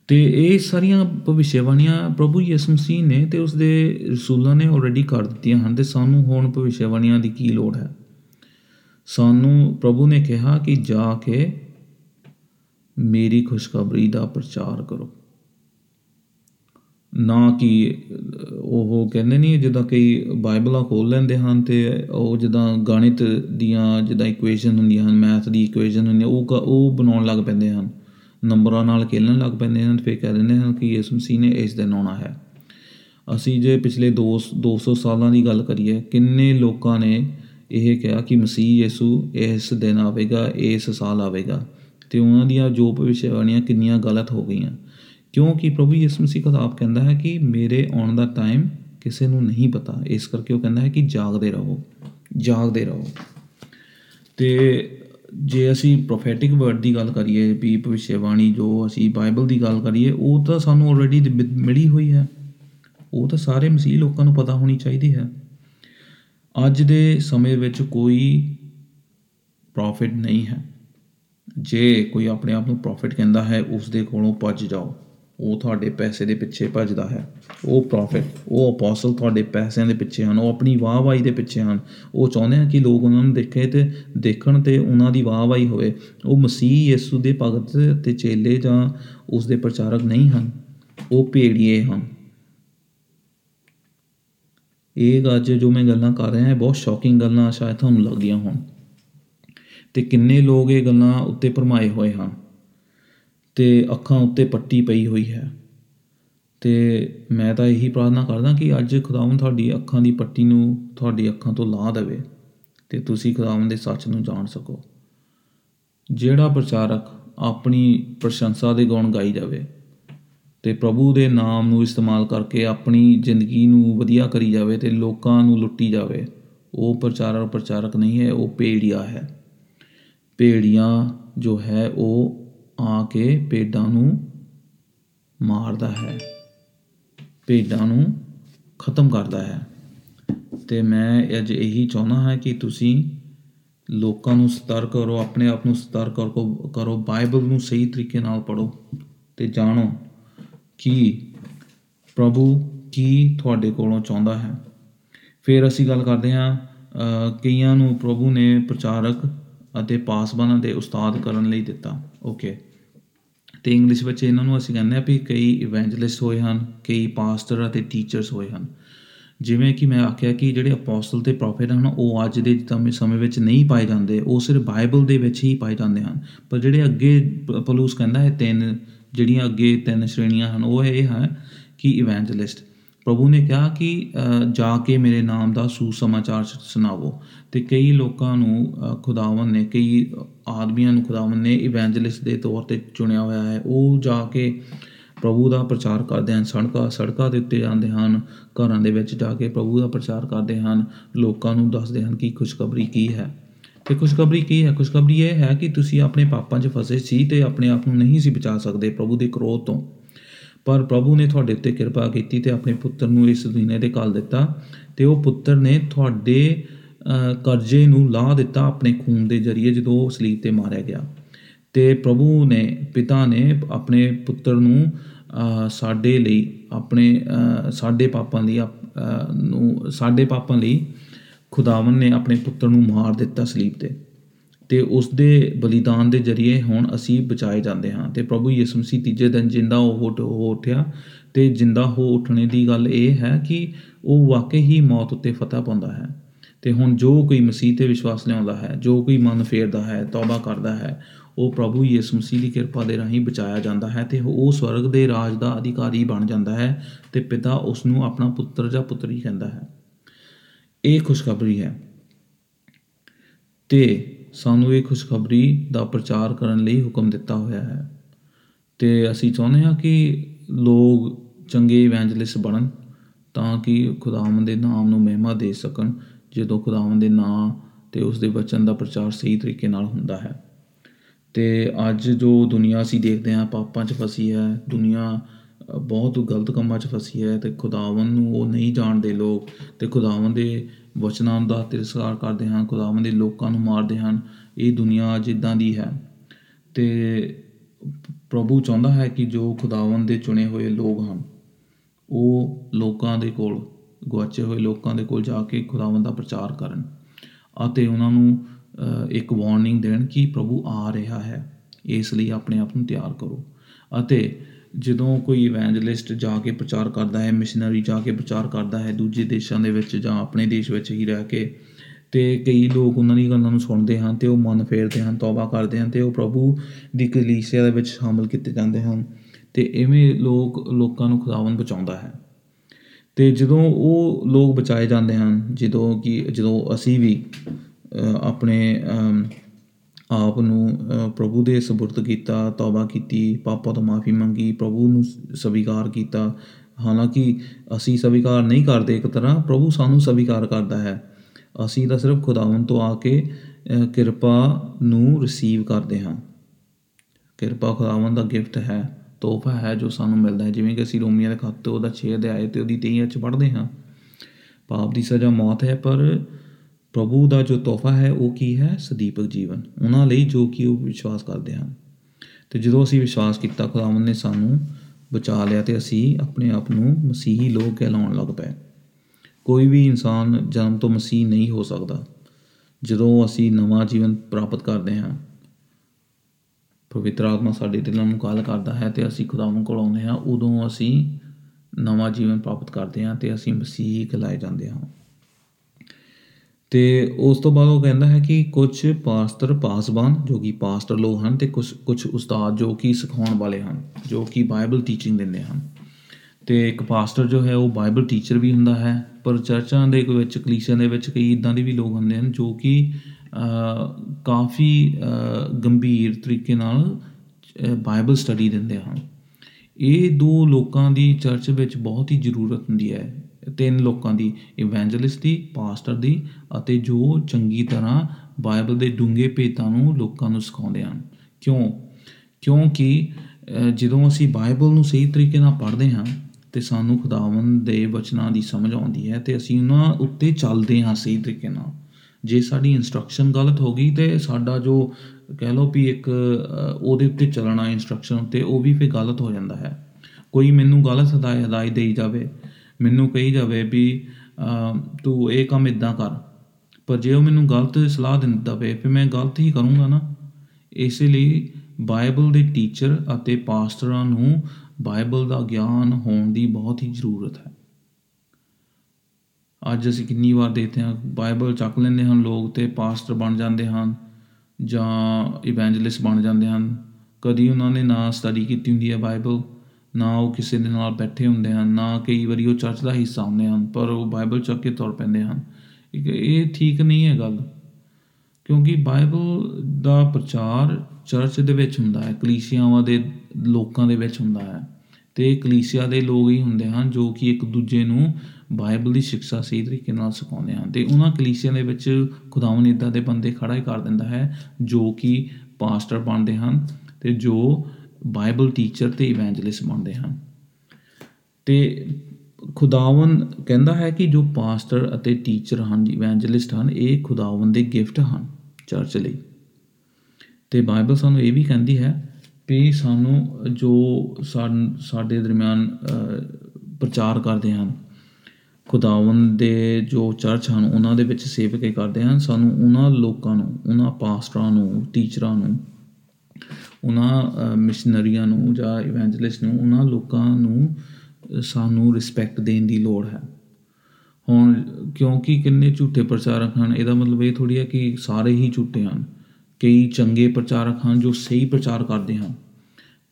S1: ਤੇ ਇਹ ਸਾਰੀਆਂ ਭਵਿੱਖਬਾਣੀਆਂ ਪ੍ਰਭੂ ਯਿਸੂ ਮਸੀਹ ਨੇ ਤੇ ਉਸ ਦੇ ਰਸੂਲਾਂ ਨੇ ਆਲਰੇਡੀ ਕਰ ਦਿੱਤੀਆਂ ਹਨ ਤੇ ਸਾਨੂੰ ਹੁਣ ਭਵਿੱਖਬਾਣੀਆਂ ਦੀ ਕੀ ਲੋੜ ਹੈ? ਸਾਨੂੰ ਪ੍ਰਭੂ ਨੇ ਕਿਹਾ ਕਿ ਜਾ ਕੇ ਮੇਰੀ ਖੁਸ਼ਖਬਰੀ ਦਾ ਪ੍ਰਚਾਰ ਕਰੋ। ਨਾ ਕਿ ਉਹ ਕਹਿੰਦੇ ਨਹੀਂ ਜਿੱਦਾਂ ਕਈ ਬਾਈਬਲਾਂ ਖੋਲ ਲੈਂਦੇ ਹਨ ਤੇ ਉਹ ਜਿੱਦਾਂ ਗਣਿਤ ਦੀਆਂ ਜਿੱਦਾਂ ਇਕੁਏਸ਼ਨ ਹੁੰਦੀਆਂ ਹਨ ਮੈਥ ਦੀ ਇਕੁਏਸ਼ਨ ਹੁੰਦੀ ਉਹ ਕ- ਉਹ ਬਣਾਉਣ ਲੱਗ ਪੈਂਦੇ ਹਨ। ਨੰਬਰਾਂ ਨਾਲ ਖੇਲਣ ਲੱਗ ਪੈਂਦੇ ਹਨ ਫਿਰ ਕਹਿ ਦਿੰਦੇ ਹਨ ਕਿ ਯਿਸੂ ਮਸੀਹ ਨੇ ਇਸ ਦਿਨ ਆਉਣਾ ਹੈ। ਅਸੀਂ ਜੇ ਪਿਛਲੇ 2 200 ਸਾਲਾਂ ਦੀ ਗੱਲ ਕਰੀਏ, ਕਿੰਨੇ ਲੋਕਾਂ ਨੇ ਇਹ ਕਿਹਾ ਕਿ ਮਸੀਹ ਯਿਸੂ ਇਸ ਦਿਨ ਆਵੇਗਾ, ਇਸ ਸਾਲ ਆਵੇਗਾ? ਤੇ ਉਹਨਾਂ ਦੀਆਂ ਜੋ ਭਵਿੱਖਬਾਣੀਆਂ ਕਿੰਨੀਆਂ ਗਲਤ ਹੋ ਗਈਆਂ? ਕਿਉਂਕਿ ਪ੍ਰਭੂ ਯਿਸੂ ਮਸੀਹ ਖੁਦ ਆਪ ਕਹਿੰਦਾ ਹੈ ਕਿ ਮੇਰੇ ਆਉਣ ਦਾ ਟਾਈਮ ਕਿਸੇ ਨੂੰ ਨਹੀਂ ਪਤਾ। ਇਸ ਕਰਕੇ ਉਹ ਕਹਿੰਦਾ ਹੈ ਕਿ ਜਾਗਦੇ ਰਹੋ ਜਾਗਦੇ ਰਹੋ। ਤੇ ਜੇ ਅਸੀਂ ਪ੍ਰੋਫੈਟਿਕ ਵਰਡ ਦੀ ਗੱਲ ਕਰੀਏ, ਵੀ ਭਵਿੱਖਬਾਣੀ ਜੋ ਅਸੀਂ ਬਾਈਬਲ ਦੀ ਗੱਲ ਕਰੀਏ, ਉਹ ਤਾਂ ਸਾਨੂੰ ਆਲਰੇਡੀ ਮਿਲੀ ਹੋਈ ਹੈ। ਉਹ ਤਾਂ ਸਾਰੇ ਮਸੀਹ ਲੋਕਾਂ ਨੂੰ ਪਤਾ ਹੋਣੀ ਚਾਹੀਦੀ ਹੈ। ਅੱਜ ਦੇ ਸਮੇਂ ਵਿੱਚ ਕੋਈ ਪ੍ਰੋਫਿਟ ਨਹੀਂ ਹੈ। ਜੇ ਕੋਈ ਆਪਣੇ ਆਪ ਨੂੰ ਪ੍ਰੋਫਿਟ ਕਹਿੰਦਾ ਹੈ ਉਸ ਦੇ ਕੋਲੋਂ ਭੱਜ ਜਾਓ। ਉਹ ਤੁਹਾਡੇ ਪੈਸੇ ਦੇ ਪਿੱਛੇ ਭੱਜਦਾ ਹੈ। ਉਹ ਪ੍ਰੋਫਿਟ ਉਹ ਅਪੋਸਲ ਤੁਹਾਡੇ ਪੈਸਿਆਂ ਦੇ ਪਿੱਛੇ ਹਨ, ਉਹ ਆਪਣੀ ਵਾਹਵਾਈ ਦੇ ਪਿੱਛੇ ਹਨ। ਉਹ ਚਾਹੁੰਦੇ ਹਨ ਕਿ ਲੋਕ ਉਹਨਾਂ ਨੂੰ ਦੇਖੇ ਤੇ ਦੇਖਣ ਤੇ ਉਹਨਾਂ ਦੀ ਵਾਹਵਾਈ ਹੋਵੇ। ਉਹ ਮਸੀਹ ਯਿਸੂ ਦੇ ਭਗਤ ਤੇ ਚੇਲੇ ਜਾਂ ਉਸ ਦੇ ਪ੍ਰਚਾਰਕ ਨਹੀਂ ਹਨ, ਉਹ ਭੇੜੀਏ ਹਨ। ਇਹ ਅੱਜ ਜੋ ਮੈਂ ਗੱਲਾਂ ਕਰ ਰਿਹਾ ਹਾਂ ਬਹੁਤ ਸ਼ੌਕਿੰਗ ਗੱਲਾਂ ਸ਼ਾਇਦ ਤੁਹਾਨੂੰ ਲੱਗਦੀਆਂ ਹੋਣ। ਤੇ ਕਿੰਨੇ ਲੋਕ ਇਹ ਗੱਲਾਂ ਉੱਤੇ ਭਰਮਾਏ ਹੋਏ ਹਨ। ਤੇ ਅੱਖਾਂ ਉੱਤੇ ਪੱਟੀ ਪਈ ਹੋਈ ਹੈ। ਤੇ ਮੈਂ ਤਾਂ ਇਹੀ ਪ੍ਰਾਰਥਨਾ ਕਰਦਾ ਕਿ ਅੱਜ ਖੁਦਾਵੰਦ ਤੁਹਾਡੀ ਅੱਖਾਂ ਦੀ ਪੱਟੀ ਨੂੰ ਤੁਹਾਡੀ ਅੱਖਾਂ ਤੋਂ ਲਾ ਦੇਵੇ ਤੇ ਤੁਸੀਂ ਖੁਦਾਵੰਦ ਦੇ ਸੱਚ ਨੂੰ ਜਾਣ ਸਕੋ। ਜਿਹੜਾ ਪ੍ਰਚਾਰਕ ਆਪਣੀ ਪ੍ਰਸ਼ੰਸਾ ਦੇ ਗੁਣ ਗਾਈ ਜਾਵੇ ਤੇ ਪ੍ਰਭੂ ਦੇ ਨਾਮ ਨੂੰ ਇਸਤੇਮਾਲ ਕਰਕੇ ਆਪਣੀ ਜ਼ਿੰਦਗੀ ਨੂੰ ਵਧੀਆ ਕਰੀ ਜਾਵੇ ਤੇ ਲੋਕਾਂ ਨੂੰ ਲੁੱਟੀ ਜਾਵੇ, ਉਹ ਪ੍ਰਚਾਰਕ ਪ੍ਰਚਾਰਕ ਨਹੀਂ ਹੈ, ਉਹ ਭੇੜੀਆ ਹੈ। ਭੇੜੀਆਂ ਜੋ ਹੈ, ਉਹ ਆ ਕੇ ਭੇਡਾਂ ਨੂੰ ਮਾਰਦਾ ਹੈ। ਭੇਡਾਂ ਨੂੰ ਖਤਮ ਕਰਦਾ ਹੈ। ਤੇ ਮੈਂ ਅੱਜ ਇਹੀ ਚਾਹੁੰਦਾ ਹਾਂ ਕਿ ਤੁਸੀਂ ਲੋਕਾਂ ਨੂੰ ਸਤਰਕ ਕਰੋ ਆਪਣੇ ਆਪ ਨੂੰ ਸਤਰਕ ਕਰੋ ਕਰੋ ਬਾਈਬਲ ਨੂੰ ਸਹੀ ਤਰੀਕੇ ਨਾਲ ਪੜੋ ਤੇ ਜਾਣੋ ਕਿ ਪ੍ਰਭੂ ਕੀ ਤੁਹਾਡੇ ਕੋਲੋਂ ਚਾਹੁੰਦਾ ਹੈ। ਫਿਰ ਅਸੀਂ ਗੱਲ ਕਰਦੇ ਹਾਂ ਅ, ਕਈਆਂ ਨੂੰ ਪ੍ਰਭੂ ਨੇ ਪ੍ਰਚਾਰਕ ਅਤੇ ਪਾਸਬਾਨਾਂ ਦੇ ਉਸਤਾਦ ਕਰਨ ਲਈ ਦਿੱਤਾ। ਓਕੇ ਤੇ ਇੰਗਲਿਸ਼ ਵਿੱਚ ਇਹਨਾਂ ਨੂੰ ਅਸੀਂ ਕਹਿੰਦੇ ਆ ਵੀ ਕਈ ਇਵੈਂਜਲਿਸਟ ਹੋਏ ਹਨ, ਕਈ ਪਾਸਟਰ ਅਤੇ ਟੀਚਰਸ ਹੋਏ ਹਨ। ਜਿਵੇਂ ਕਿ ਮੈਂ ਆਖਿਆ ਕਿ ਜਿਹੜੇ ਅਪੋਸਲ ਤੇ ਪ੍ਰੋਫੈਟ ਹਨ, ਉਹ ਅੱਜ ਦੇ ਸਮੇਂ ਸਮੇਂ ਵਿੱਚ ਨਹੀਂ ਪਾਏ ਜਾਂਦੇ, ਉਹ ਸਿਰਫ ਬਾਈਬਲ ਦੇ ਵਿੱਚ ਹੀ ਪਾਏ ਜਾਂਦੇ ਹਨ। ਪਰ ਜਿਹੜੇ ਅੱਗੇ ਪ- ਪਲੂਸ ਕਹਿੰਦਾ ਹੈ, ਤਿੰਨ ਜਿਹੜੀਆਂ ਅੱਗੇ ਤਿੰਨ ਸ਼੍ਰੇਣੀਆਂ ਹਨ, ਉਹ ਇਹ ਹੈ ਕਿ ਇਵੈਂਜਲਿਸਟ ਪ੍ਰਭੂ ਨੇ ਕਿਹਾ ਕਿ ਅ, ਜਾ ਕੇ ਮੇਰੇ ਨਾਮ ਦਾ ਸੁਸਮਾਚਾਰ ਸ- ਸੁਣਾਵੋ। ਤੇ ਕਈ ਲੋਕਾਂ ਨੂੰ ਅ, ਖੁਦਾਵੰ ਨੇ ਕਈ ਆਦਮੀਆਂ ਨੂੰ ਖੁਦਾਵੰ ਨੇ ਇਵੈਂਜਲਿਸਟ ਦੇ ਤੌਰ ਤੇ ਚੁਣਿਆ ਹੋਇਆ ਹੈ। ਉਹ ਜਾ ਕੇ ਪ੍ਰਭੂ ਦਾ ਪ੍ਰਚਾਰ ਕਰਦੇ ਹਨ ਸੜਕਾਂ ਸੜਕਾਂ ਦੇ ਉੱਤੇ ਜਾਂਦੇ ਹਨ ਘਰਾਂ ਦੇ ਵਿੱਚ ਜਾ ਕੇ ਪ੍ਰਭੂ ਦਾ ਪ੍ਰਚਾਰ ਕਰਦੇ ਹਨ। ਲੋਕਾਂ ਨੂੰ ਦੱਸਦੇ ਹਨ ਕਿ ਖੁਸ਼ਖਬਰੀ ਕੀ ਹੈ। ਤੇ ਖੁਸ਼ਖਬਰੀ ਕੀ ਹੈ? ਖੁਸ਼ਖਬਰੀ ਇਹ ਹੈ ਕਿ ਤੁਸੀਂ ਆਪਣੇ ਪਾਪਾਂ 'ਚ ਫਸੇ ਸੀ ਤੇ ਆਪਣੇ ਆਪ ਨੂੰ ਨਹੀਂ ਸੀ ਬਚਾ ਸਕਦੇ ਪ੍ਰਭੂ ਦੇ ਕਰੋਧ ਤੋਂ। ਪਰ ਪ੍ਰਭੂ ਨੇ ਤੁਹਾਡੇ ਉੱਤੇ ਕਿਰਪਾ ਕੀਤੀ ਤੇ ਆਪਣੇ ਪੁੱਤਰ ਨੂੰ ਇਸ ਦੁਨੀਆਂ ਦੇ ਘੱਲ ਦਿੱਤਾ ਤੇ ਉਹ ਪੁੱਤਰ ਨੇ ਤੁਹਾਡੇ ਅ, ਕਰਜ਼ੇ ਨੂੰ ਲਾਹ ਦਿੱਤਾ ਆਪਣੇ ਖੂਨ ਦੇ ਜ਼ਰੀਏ ਜਦੋਂ ਉਹ ਸਲੀਬ ਤੇ ਮਾਰਿਆ ਗਿਆ। ਤੇ ਪ੍ਰਭੂ ਨੇ ਪਿਤਾ ਨੇ ਆਪਣੇ ਪੁੱਤਰ ਨੂੰ ਅ, ਸਾਡੇ ਲਈ ਆਪਣੇ ਅ, ਸਾਡੇ ਪਾਪਾਂ ਲਈ ਆਪ- ਅ, ਨੂੰ ਸਾਡੇ ਪਾਪਾਂ ਲਈ ਖੁਦਾਵੰ ਨੇ ਆਪਣੇ ਪੁੱਤਰ ਨੂੰ ਮਾਰ ਦਿੱਤਾ ਸਲੀਬ ਤੇ। ਤੇ ਉਸ ਦੇ ਬਲੀਦਾਨ ਦੇ ਜ਼ਰੀਏ ਹੁਣ ਅਸੀਂ ਬਚਾਏ ਜਾਂਦੇ ਹਾਂ। ਤੇ ਪ੍ਰਭੂ ਯਿਸੂ ਮਸੀਹ ਤੀਜੇ ਦਿਨ ਜਿੰਦਾ ਉਹ ਉੱਠ- ਹੋ ਉੱਠਿਆ ਤੇ ਜਿੰਦਾ ਹੋ ਉੱਠਣੇ ਦੀ ਗੱਲ ਇਹ ਹੈ ਕਿ ਉਹ ਵਾਕਈ ਹੀ ਮੌਤ ਉੱਤੇ ਫਤਹ ਪਾਉਂਦਾ ਹੈ। ਤੇ ਹੁਣ ਜੋ ਕੋਈ ਮਸੀਹ ਤੇ ਵਿਸ਼ਵਾਸ ਲਿਆਉਂਦਾ ਹੈ, ਜੋ ਕੋਈ ਮਨ ਫੇਰਦਾ ਹੈ, ਤੌਬਾ ਕਰਦਾ ਹੈ, ਉਹ ਪ੍ਰਭੂ ਯਿਸੂ ਮਸੀਹ ਦੀ ਕਿਰਪਾ ਦੇ ਰਾਹੀਂ ਬਚਾਇਆ ਜਾਂਦਾ ਹੈ ਤੇ ਉਹ ਸਵਰਗ ਦੇ ਰਾਜ ਦਾ ਅਧਿਕਾਰੀ ਬਣ ਜਾਂਦਾ ਹੈ ਤੇ ਪਿਤਾ ਉਸ ਨੂੰ ਆਪਣਾ ਪੁੱਤਰ ਜਾਂ ਪੁੱਤਰੀ ਕਹਿੰਦਾ ਹੈ। ਇਹ ਖੁਸ਼ਖਬਰੀ ਹੈ। ਤੇ ਸਾਨੂੰ ਇਹ ਖੁਸ਼ਖਬਰੀ ਦਾ ਪ੍ਰਚਾਰ ਕਰਨ ਲਈ ਹੁਕਮ ਦਿੱਤਾ ਹੋਇਆ ਹੈ। ਤੇ ਅਸੀਂ ਚਾਹੁੰਦੇ ਹਾਂ ਕਿ ਲੋਕ ਚੰਗੇ ਇਵੈਂਜਲਿਸਟ ਬਣਨ ਤਾਂ ਕਿ ਖੁਦਾਵੰਦ ਦੇ ਨਾਮ ਨੂੰ ਮਹਿਮਾ ਦੇ ਸਕਣ ਜਦੋਂ ਖੁਦਾਵੰਦ ਦੇ ਨਾਮ ਤੇ ਉਸ ਦੇ ਵਚਨ ਦਾ ਪ੍ਰਚਾਰ ਸਹੀ ਤਰੀਕੇ ਨਾਲ ਹੁੰਦਾ ਹੈ। ਤੇ ਅੱਜ ਜੋ ਦੁਨੀਆ ਅਸੀਂ ਦੇਖਦੇ ਹਾਂ ਪਾਪਾਂ 'ਚ ਫਸੀ ਹੈ ਦੁਨੀਆ ਅ, ਬਹੁਤ ਗਲਤ ਕੰਮਾਂ 'ਚ ਫਸੀ ਹੈ ਤੇ ਖੁਦਾਵੰਦ ਨੂੰ ਉਹ ਨਹੀਂ ਜਾਣਦੇ ਲੋਕ ਤੇ ਖੁਦਾਵੰਦ ਦੇ ਵਚਨਾਂ ਦਾ ਤਿਰਸਕਾਰ ਕਰਦੇ ਹਨ ਖੁਦਾਵੰਦ ਦੇ ਲੋਕਾਂ ਨੂੰ ਮਾਰਦੇ ਹਨ। ਇਹ ਦੁਨੀਆ ਜਿੱਦਾਂ ਦੀ ਹੈ। ਤੇ ਪ੍ਰਭੂ ਚਾਹੁੰਦਾ ਹੈ ਕਿ ਜੋ ਖੁਦਾਵੰਦ ਦੇ ਚੁਣੇ ਹੋਏ ਲੋਕ ਹਨ ਉਹ ਲੋਕਾਂ ਦੇ ਕੋਲ ਗੁਆਚੇ ਹੋਏ ਲੋਕਾਂ ਦੇ ਕੋਲ ਜਾ ਕੇ ਖੁਦਾਵੰਦ ਦਾ ਪ੍ਰਚਾਰ ਕਰਨ ਅਤੇ ਉਹਨਾਂ ਨੂੰ ਅ, ਇੱਕ ਵਾਰਨਿੰਗ ਦੇਣ ਕਿ ਪ੍ਰਭੂ ਆ ਰਿਹਾ ਹੈ। ਇਸ ਲਈ ਆਪਣੇ ਆਪ ਨੂੰ ਤਿਆਰ ਕਰੋ ਅਤੇ ਜਦੋਂ ਕੋਈ ਇਵੈਂਜਲਿਸਟ ਜਾ ਕੇ ਪ੍ਰਚਾਰ ਕਰਦਾ ਹੈ ਮਿਸ਼ਨਰੀ ਜਾ ਕੇ ਪ੍ਰਚਾਰ ਕਰਦਾ ਹੈ ਦੂਜੇ ਦੇਸ਼ਾਂ ਦੇ ਵਿੱਚ ਜਾਂ ਆਪਣੇ ਦੇਸ਼ ਵਿੱਚ ਹੀ ਰਹਿ ਕੇ ਤੇ ਕਈ ਲੋਕ ਉਹਨਾਂ ਦੀ ਗੱਲਾਂ ਨੂੰ ਸੁਣਦੇ ਹਨ ਤੇ ਉਹ ਮਨ ਫੇਰਦੇ ਹਨ ਤੌਬਾ ਕਰਦੇ ਹਨ ਤੇ ਉਹ ਪ੍ਰਭੂ ਦੀ ਕਲੀਸਿਆ ਦੇ ਵਿੱਚ ਸ਼ਾਮਲ ਕੀਤੇ ਜਾਂਦੇ ਹਨ ਤੇ ਇਵੇਂ ਲੋਕ ਲੋਕਾਂ ਨੂੰ ਖੁਦਾਵੰਦ ਬਚਾਉਂਦਾ ਹੈ। ਤੇ ਜਦੋਂ ਉਹ ਲੋਕ ਬਚਾਏ ਜਾਂਦੇ ਹਨ ਜਦੋਂ ਕਿ ਜਦੋਂ ਅਸੀਂ ਵੀ ਅ, ਆਪਣੇ ਅਮ, ਆਪ ਨੂੰ ਅ, ਪ੍ਰਭੂ ਦੇ ਸਬੁਰਦ ਕੀਤਾ ਤੌਬਾ ਕੀਤੀ ਪਾਪਾਂ ਤੋਂ ਮਾਫੀ ਮੰਗੀ ਪ੍ਰਭੂ ਨੂੰ ਸ- ਸਵੀਕਾਰ ਕੀਤਾ। ਹਾਲਾਂਕਿ ਅਸੀਂ ਸਵੀਕਾਰ ਨਹੀਂ ਕਰਦੇ ਇੱਕ ਤਰ੍ਹਾਂ ਪ੍ਰਭੂ ਸਾਨੂੰ ਸਵੀਕਾਰ ਕਰਦਾ ਹੈ। ਅਸੀਂ ਤਾਂ ਸਿਰਫ ਖੁਦਾਵੰਦ ਤੋਂ ਆ ਕੇ ਅ, ਕਿਰਪਾ ਨੂੰ ਰਿਸੀਵ ਕਰਦੇ ਹਾਂ। ਕਿਰਪਾ ਖੁਦਾਵੰਦ ਦਾ ਗਿਫਟ ਹੈ ਤੋਹਫਾ ਹੈ ਜੋ ਸਾਨੂੰ ਮਿਲਦਾ ਹੈ। ਜਿਵੇਂ ਕਿ ਅਸੀਂ ਰੋਮੀਆਂ ਦੇ ਖਾਤੇ ਉਹਦਾ 6 ਅਧਿਆਏ ਤੇ ਉਹਦੀ 23 ਚ ਪੜ੍ਹਦੇ ਹਾਂ। ਪਾਪ ਦੀ ਸਜ਼ਾ ਮੌਤ ਹੈ ਪਰ ਪ੍ਰਭੂ ਦਾ ਜੋ ਤੋਹਫਾ ਹੈ, ਉਹ ਕੀ ਹੈ? ਸਦੀਪਕ ਜੀਵਨ। ਉਹਨਾਂ ਲਈ ਜੋ ਕਿ ਉਹ ਵਿਸ਼ਵਾਸ ਕਰਦੇ ਹਨ। ਤੇ ਜਦੋਂ ਅਸੀਂ ਵਿਸ਼ਵਾਸ ਕੀਤਾ, ਖੁਦਾਵੰਦ ਨੇ ਸਾਨੂੰ ਬਚਾ ਲਿਆ ਤੇ ਅਸੀਂ ਆਪਣੇ ਆਪ ਨੂੰ ਮਸੀਹੀ ਲੋਕ ਕਹਿਲਾਉਣ ਲੱਗ ਪਏ। ਕੋਈ ਵੀ ਇਨਸਾਨ ਜਨਮ ਤੋਂ ਮਸੀਹ ਨਹੀਂ ਹੋ ਸਕਦਾ। ਜਦੋਂ ਅਸੀਂ ਨਵਾਂ ਜੀਵਨ ਪ੍ਰਾਪਤ ਕਰਦੇ ਹਾਂ, ਪਵਿੱਤਰ ਆਤਮਾ ਸਾਡੇ ਦਿਲਾਂ ਨੂੰ ਕਾਲ ਕਰਦਾ ਹੈ ਤੇ ਅਸੀਂ ਖੁਦਾਵੰਦ ਕੋਲ ਆਉਂਦੇ ਹਾਂ, ਉਦੋਂ ਅਸੀਂ ਨਵਾਂ ਜੀਵਨ ਪ੍ਰਾਪਤ ਕਰਦੇ ਹਾਂ ਤੇ ਅਸੀਂ ਮਸੀਹ ਕਹਿਲਾਏ ਜਾਂਦੇ ਹਾਂ। ਤੇ ਉਸ ਤੋਂ ਬਾਅਦ ਉਹ ਕਹਿੰਦਾ ਹੈ ਕਿ ਕੁਝ ਪਾਸਟਰ ਪਾਸਬਾਨ ਜੋ ਕਿ ਪਾਸਟਰ ਲੋਕ ਹਨ ਤੇ ਕੁਝ ਕੁਝ ਉਸਤਾਦ ਜੋ ਕਿ ਸਿਖਾਉਣ ਵਾਲੇ ਹਨ ਜੋ ਕਿ ਬਾਈਬਲ ਟੀਚਿੰਗ ਦਿੰਦੇ ਹਨ। ਤੇ ਇੱਕ ਪਾਸਟਰ ਜੋ ਹੈ ਉਹ ਬਾਈਬਲ ਟੀਚਰ ਵੀ ਹੁੰਦਾ ਹੈ ਪਰ ਚਰਚਾਂ ਦੇ ਵਿੱਚ ਕਲੀਸਿਆਂ ਦੇ ਵਿੱਚ ਕਈ ਇਦਾਂ ਦੇ ਵੀ ਲੋਕ ਹੁੰਦੇ ਹਨ ਜੋ ਕਿ ਅ, ਕਾਫੀ ਅ, ਗੰਭੀਰ ਤਰੀਕੇ ਨਾਲ ਅ, ਬਾਈਬਲ ਸਟੱਡੀ ਦਿੰਦੇ ਹਨ। ਇਹ ਦੋ ਲੋਕਾਂ ਦੀ ਚਰਚ ਵਿੱਚ ਬਹੁਤ ਹੀ ਜ਼ਰੂਰਤ ਹੁੰਦੀ ਹੈ। ਤਿੰਨ ਲੋਕਾਂ ਦੀ ਇਵੈਂਜਲਿਸਟ ਦੀ ਪਾਸਟਰ ਦੀ ਅਤੇ ਜੋ ਚੰਗੀ ਤਰ੍ਹਾਂ ਬਾਈਬਲ ਦੇ ਡੂੰਘੇ ਭੇਤਾਂ ਨੂੰ ਲੋਕਾਂ ਨੂੰ ਸਿਖਾਉਂਦੇ ਹਨ। ਕਿਉਂ? ਕਿਉਂਕਿ ਅ, ਜਦੋਂ ਅਸੀਂ ਬਾਈਬਲ ਨੂੰ ਸਹੀ ਤਰੀਕੇ ਨਾਲ ਪੜ੍ਹਦੇ ਹਾਂ ਤੇ ਸਾਨੂੰ ਖੁਦਾਵੰਦ ਦੇ ਵਚਨਾਂ ਦੀ ਸਮਝ ਆਉਂਦੀ ਹੈ ਤੇ ਅਸੀਂ ਉਹਨਾਂ ਉੱਤੇ ਚੱਲਦੇ ਹਾਂ ਸਹੀ ਤਰੀਕੇ ਨਾਲ। ਜੇ ਸਾਡੀ ਇਨਸਟਰਕਸ਼ਨ ਗਲਤ ਹੋ ਗਈ ਤੇ ਸਾਡਾ ਜੋ ਕਹਿ ਲਓ ਵੀ ਇੱਕ ਅ, ਉਹਦੇ ਉੱਤੇ ਚੱਲਣਾ ਇਨਸਟਰਕਸ਼ਨ ਉੱਤੇ ਉਹ ਵੀ ਫਿਰ ਗਲਤ ਹੋ ਜਾਂਦਾ ਹੈ। ਕੋਈ ਮੈਨੂੰ ਗਲਤ ਹਦਾਇਤ ਹਦਾਇਤ ਦੇਈ ਜਾਵੇ ਮੈਨੂੰ ਕਹੀ ਜਾਵੇ ਵੀ ਅ, ਤੂੰ ਇਹ ਕੰਮ ਇਦਾਂ ਕਰ। ਪਰ ਜੇ ਉਹ ਮੈਨੂੰ ਗਲਤ ਸਲਾਹ ਦਿੰਦਾ ਪਏ ਫਿਰ ਮੈਂ ਗਲਤ ਹੀ ਕਰੂੰਗਾ ਨਾ। ਇਸੇ ਲਈ ਬਾਈਬਲ ਦੇ ਟੀਚਰ ਅਤੇ ਪਾਸਟਰਾਂ ਨੂੰ ਬਾਈਬਲ ਦਾ ਗਿਆਨ ਹੋਣ ਦੀ ਬਹੁਤ ਹੀ ਜ਼ਰੂਰਤ ਹੈ। ਅੱਜ ਅਸੀਂ ਕਿੰਨੀ ਵਾਰ ਦੇਖਦੇ ਹਾਂ ਬਾਈਬਲ ਚੱਕ ਲੈਂਦੇ ਹਨ ਲੋਕ ਤੇ ਪਾਸਟਰ ਬਣ ਜਾਂਦੇ ਹਨ ਜਾਂ ਇਵੈਂਜਲਿਸਟ ਬਣ ਜਾਂਦੇ ਹਨ। ਕਦੀ ਉਹਨਾਂ ਨੇ ਨਾ ਸਟੱਡੀ ਕੀਤੀ ਹੁੰਦੀ ਹੈ ਬਾਈਬਲ। ਨਾ ਉਹ ਕਿਸੇ ਦੇ ਨਾਲ ਬੈਠੇ ਹੁੰਦੇ ਹਨ, ਨਾ ਕਈ ਵਾਰੀ ਉਹ ਚਰਚ ਦਾ ਹਿੱਸਾ ਹੁੰਦੇ ਹਨ, ਪਰ ਉਹ ਬਾਈਬਲ ਚੱਕ ਕੇ ਤੁਰ ਪੈਂਦੇ ਹਨ। ਇਹ ਇਹ ਠੀਕ ਨਹੀਂ ਹੈ ਗੱਲ, ਕਿਉਂਕਿ ਬਾਈਬਲ ਦਾ ਪ੍ਰਚਾਰ ਚਰਚ ਦੇ ਵਿੱਚ ਹੁੰਦਾ ਹੈ, ਕਲੀਸਿਆਵਾਂ ਦੇ ਲੋਕਾਂ ਦੇ ਵਿੱਚ ਹੁੰਦਾ ਹੈ। ਤੇ ਕਲੀਸਿਆ ਦੇ ਲੋਕ ਹੀ ਹੁੰਦੇ ਹਨ ਜੋ ਕਿ ਇੱਕ ਦੂਜੇ ਨੂੰ ਬਾਈਬਲ ਦੀ ਸਿੱਖਿਆ ਸਹੀ ਤਰੀਕੇ ਨਾਲ ਸਿਖਾਉਂਦੇ ਹਨ। ਤੇ ਉਹਨਾਂ ਕਲੀਸਿਆ ਦੇ ਵਿੱਚ ਖੁਦਾਵੰਦ ਇੱਦਾਂ ਦੇ ਬੰਦੇ ਖੜਾ ਹੀ ਕਰ ਦਿੰਦਾ ਹੈ ਜੋ ਕਿ ਪਾਸਟਰ ਬਣਦੇ ਹਨ ਤੇ ਜੋ ਬਾਈਬਲ ਟੀਚਰ ਤੇ ਇਵੈਂਜਲਿਸਟ ਬਣਦੇ ਹਨ। ਤੇ ਖੁਦਾਵੰ ਕਹਿੰਦਾ ਹੈ ਕਿ ਜੋ ਪਾਸਟਰ ਅਤੇ ਟੀਚਰ ਹਨ ਇਵੈਂਜਲਿਸਟ ਹਨ ਇਹ ਖੁਦਾਵੰ ਦੇ ਗਿਫਟ ਹਨ ਚਰਚ ਲਈ। ਤੇ ਬਾਈਬਲ ਸਾਨੂੰ ਇਹ ਵੀ ਕਹਿੰਦੀ ਹੈ ਵੀ ਸਾਨੂੰ ਜੋ ਸਾਨ- ਸਾਡੇ ਦਰਮਿਆਨ ਅ, ਪ੍ਰਚਾਰ ਕਰਦੇ ਹਨ ਖੁਦਾਵੰ ਦੇ ਜੋ ਚਰਚ ਹਨ ਉਹਨਾਂ ਦੇ ਵਿੱਚ ਸੇਵਕੇ ਕਰਦੇ ਹਨ। ਸਾਨੂੰ ਉਹਨਾਂ ਲੋਕਾਂ ਨੂੰ ਉਹਨਾਂ ਪਾਸਟਰਾਂ ਨੂੰ ਟੀਚਰਾਂ ਨੂੰ ਉਹਨਾਂ ਮਿਸ਼ਨਰੀਆਂ ਨੂੰ ਜਾਂ ਇਵੈਂਜਲਿਸਟ ਨੂੰ ਉਹਨਾਂ ਲੋਕਾਂ ਨੂੰ ਅ, ਸਾਨੂੰ ਰਿਸਪੈਕਟ ਦੇਣ ਦੀ ਲੋੜ ਹੈ। ਹੁਣ ਕਿਉਂਕਿ ਕਿੰਨੇ ਝੂਠੇ ਪ੍ਰਚਾਰਕ ਹਨ ਇਹਦਾ ਮਤਲਬ ਇਹ ਥੋੜੀ ਹੈ ਕਿ ਸਾਰੇ ਹੀ ਝੂਠੇ ਹਨ। ਕਈ ਚੰਗੇ ਪ੍ਰਚਾਰਕ ਹਨ ਜੋ ਸਹੀ ਪ੍ਰਚਾਰ ਕਰਦੇ ਹਨ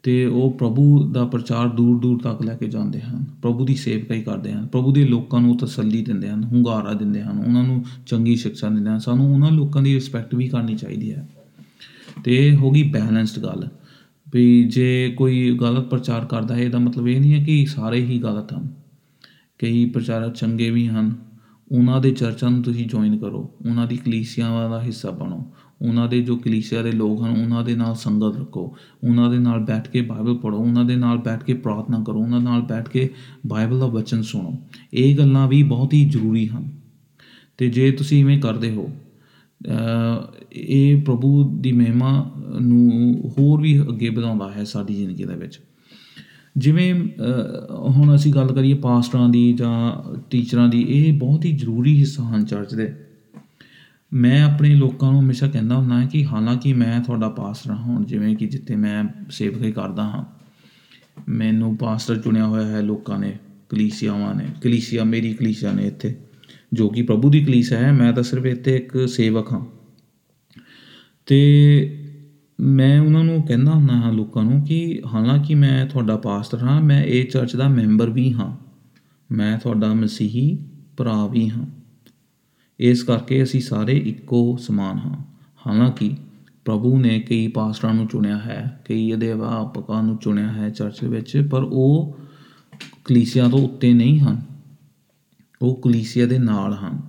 S1: ਤੇ ਉਹ ਪ੍ਰਭੂ ਦਾ ਪ੍ਰਚਾਰ ਦੂਰ ਦੂਰ ਤੱਕ ਲੈ ਕੇ ਜਾਂਦੇ ਹਨ। ਪ੍ਰਭੂ ਦੀ ਸੇਵਕਾਈ ਕਰਦੇ ਹਨ। ਪ੍ਰਭੂ ਦੇ ਲੋਕਾਂ ਨੂੰ ਤਸੱਲੀ ਦਿੰਦੇ ਹਨ ਹੁੰਗਾਰਾ ਦਿੰਦੇ ਹਨ ਉਹਨਾਂ ਨੂੰ ਚੰਗੀ ਸਿੱਖਿਆ ਦਿੰਦੇ ਹਨ। ਸਾਨੂੰ ਉਹਨਾਂ ਲੋਕਾਂ ਦੀ ਰਿਸਪੈਕਟ ਵੀ ਕਰਨੀ ਚਾਹੀਦੀ ਹੈ। ਤੇ ਇਹ ਹੋ ਗਈ ਬੈਲੈਂਸਡ ਗੱਲ। ਵੀ ਜੇ ਕੋਈ ਗਲਤ ਪ੍ਰਚਾਰ ਕਰਦਾ ਹੈ ਇਹਦਾ ਮਤਲਬ ਇਹ ਨਹੀਂ ਹੈ ਕਿ ਸਾਰੇ ਹੀ ਗਲਤ ਹਨ। ਕਈ ਪ੍ਰਚਾਰਕ ਚੰਗੇ ਵੀ ਹਨ। ਉਹਨਾਂ ਦੇ ਚਰਚਾਂ ਨੂੰ ਤੁਸੀਂ ਜੁਆਇਨ ਕਰੋ। ਉਹਨਾਂ ਦੀ ਕਲੀਸਿਆਵਾਂ ਦਾ ਹਿੱਸਾ ਬਣੋ। ਉਹਨਾਂ ਦੇ ਜੋ ਕਲੀਸਿਆ ਦੇ ਲੋਕ ਹਨ ਉਹਨਾਂ ਦੇ ਨਾਲ ਸੰਗਤ ਰੱਖੋ। ਉਹਨਾਂ ਦੇ ਨਾਲ ਬੈਠ ਕੇ ਬਾਈਬਲ ਪੜ੍ਹੋ। ਉਹਨਾਂ ਦੇ ਨਾਲ ਬੈਠ ਕੇ ਪ੍ਰਾਰਥਨਾ ਕਰੋ। ਉਹਨਾਂ ਨਾਲ ਬੈਠ ਕੇ ਬਾਈਬਲ ਦਾ ਵਚਨ ਸੁਣੋ। ਇਹ ਗੱਲਾਂ ਵੀ ਬਹੁਤ ਹੀ ਜ਼ਰੂਰੀ ਹਨ। ਤੇ ਜੇ ਤੁਸੀਂ ਇਵੇਂ ਕਰਦੇ ਹੋ ਅ, ਇਹ ਪ੍ਰਭੂ ਦੀ ਮਹਿਮਾ ਨੂੰ ਹੋਰ ਵੀ ਅੱਗੇ ਵਧਾਉਂਦਾ ਹੈ ਸਾਡੀ ਜ਼ਿੰਦਗੀ ਦੇ ਵਿੱਚ। ਜਿਵੇਂ ਅ, ਹੁਣ ਅਸੀਂ ਗੱਲ ਕਰੀਏ ਪਾਸਟਰਾਂ ਦੀ ਜਾਂ ਟੀਚਰਾਂ ਦੀ ਇਹ ਬਹੁਤ ਹੀ ਜ਼ਰੂਰੀ ਹਿੱਸਾ ਹਨ ਚਰਚ ਦੇ। ਮੈਂ ਆਪਣੇ ਲੋਕਾਂ ਨੂੰ ਹਮੇਸ਼ਾ ਕਹਿੰਦਾ ਹੁੰਦਾ ਕਿ ਹਾਲਾਂਕਿ ਮੈਂ ਤੁਹਾਡਾ ਪਾਸਟਰ ਹਾਂ ਹੁਣ ਜਿਵੇਂ ਕਿ ਜਿੱਥੇ ਮੈਂ ਸੇਵਕਾਈ ਕਰਦਾ ਹਾਂ ਮੈਨੂੰ ਪਾਸਟਰ ਚੁਣਿਆ ਹੋਇਆ ਹੈ ਲੋਕਾਂ ਨੇ ਕਲੀਸਿਆਵਾਂ ਨੇ ਕਲੀਸਿਆ ਮੇਰੀ ਕਲੀਸਿਆ ਨੇ ਇੱਥੇ। ਜੋ ਕਿ ਪ੍ਰਭੂ ਦੀ ਕਲੀਸਿਆ ਹੈ, ਮੈਂ ਤਾਂ ਸਿਰਫ ਇੱਥੇ ਇੱਕ ਸੇਵਕ ਹਾਂ। ਤੇ ਮੈਂ ਉਹਨਾਂ ਨੂੰ ਕਹਿੰਦਾ ਹੁੰਦਾ ਹਾਂ ਲੋਕਾਂ ਨੂੰ ਕਿ ਹਾਲਾਂਕਿ ਮੈਂ ਤੁਹਾਡਾ ਪਾਸਟਰ ਹਾਂ, ਮੈਂ ਇਹ ਚਰਚ ਦਾ ਮੈਂਬਰ ਵੀ ਹਾਂ, ਮੈਂ ਤੁਹਾਡਾ ਮਸੀਹੀ ਭਰਾ ਵੀ ਹਾਂ। ਇਸ ਕਰਕੇ ਅਸੀਂ ਸਾਰੇ ਇੱਕੋ ਸਮਾਨ ਹਾਂ। ਹਾਲਾਂਕਿ ਪ੍ਰਭੂ ਨੇ ਕਈ ਪਾਸਟਰਾਂ ਨੂੰ ਚੁਣਿਆ ਹੈ, ਕਈ ਅਧਿਆਪਕਾਂ ਨੂੰ ਚੁਣਿਆ ਹੈ ਚਰਚ ਵਿੱਚ, ਪਰ ਉਹ ਕਲੀਸਿਆ ਤੋਂ ਉੱਤੇ ਨਹੀਂ ਹਨ। ਉਹ ਕਲੀਸਿਆ ਦੇ ਨਾਲ ਹਨ।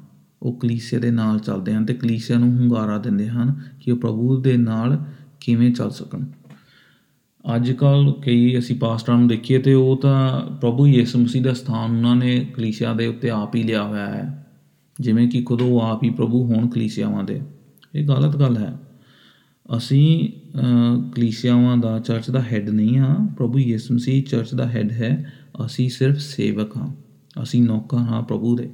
S1: ਉਹ ਕਲੀਸਿਆ ਦੇ ਨਾਲ ਚੱਲਦੇ ਹਨ ਤੇ ਕਲੀਸਿਆ ਨੂੰ ਹੁੰਗਾਰਾ ਦਿੰਦੇ ਹਨ ਕਿ ਉਹ ਪ੍ਰਭੂ ਦੇ ਨਾਲ ਕਿਵੇਂ ਚੱਲ ਸਕਣ। ਅੱਜ ਕੱਲ ਕਈ ਅਸੀਂ ਪਾਸਟਰਾਂ ਨੂੰ ਦੇਖੀਏ ਤੇ ਉਹ ਤਾਂ ਪ੍ਰਭੂ ਯਿਸੂ ਮਸੀਹ ਦਾ ਸਥਾਨ ਉਹਨਾਂ ਨੇ ਕਲੀਸਿਆ ਦੇ ਉੱਤੇ ਆਪ ਹੀ ਲਿਆ ਹੋਇਆ ਹੈ। ਜਿਵੇਂ ਕਿ ਖੁਦ ਉਹ ਆਪ ਹੀ ਪ੍ਰਭੂ ਹੋਣ ਕਲੀਸਿਆਵਾਂ ਦੇ। ਇਹ ਗਲਤ ਗੱਲ ਹੈ। ਅਸੀਂ ਅ, ਕਲੀਸਿਆਵਾਂ ਦਾ ਚਰਚ ਦਾ ਹੈੱਡ ਨਹੀਂ ਹਾਂ। ਪ੍ਰਭੂ ਯਿਸੂ ਮਸੀਹ ਚਰਚ ਦਾ ਹੈੱਡ ਹੈ। ਅਸੀਂ ਸਿਰਫ ਸੇਵਕ ਹਾਂ। ਅਸੀਂ ਨੌਕਰ ਹਾਂ ਪ੍ਰਭੂ ਦੇ।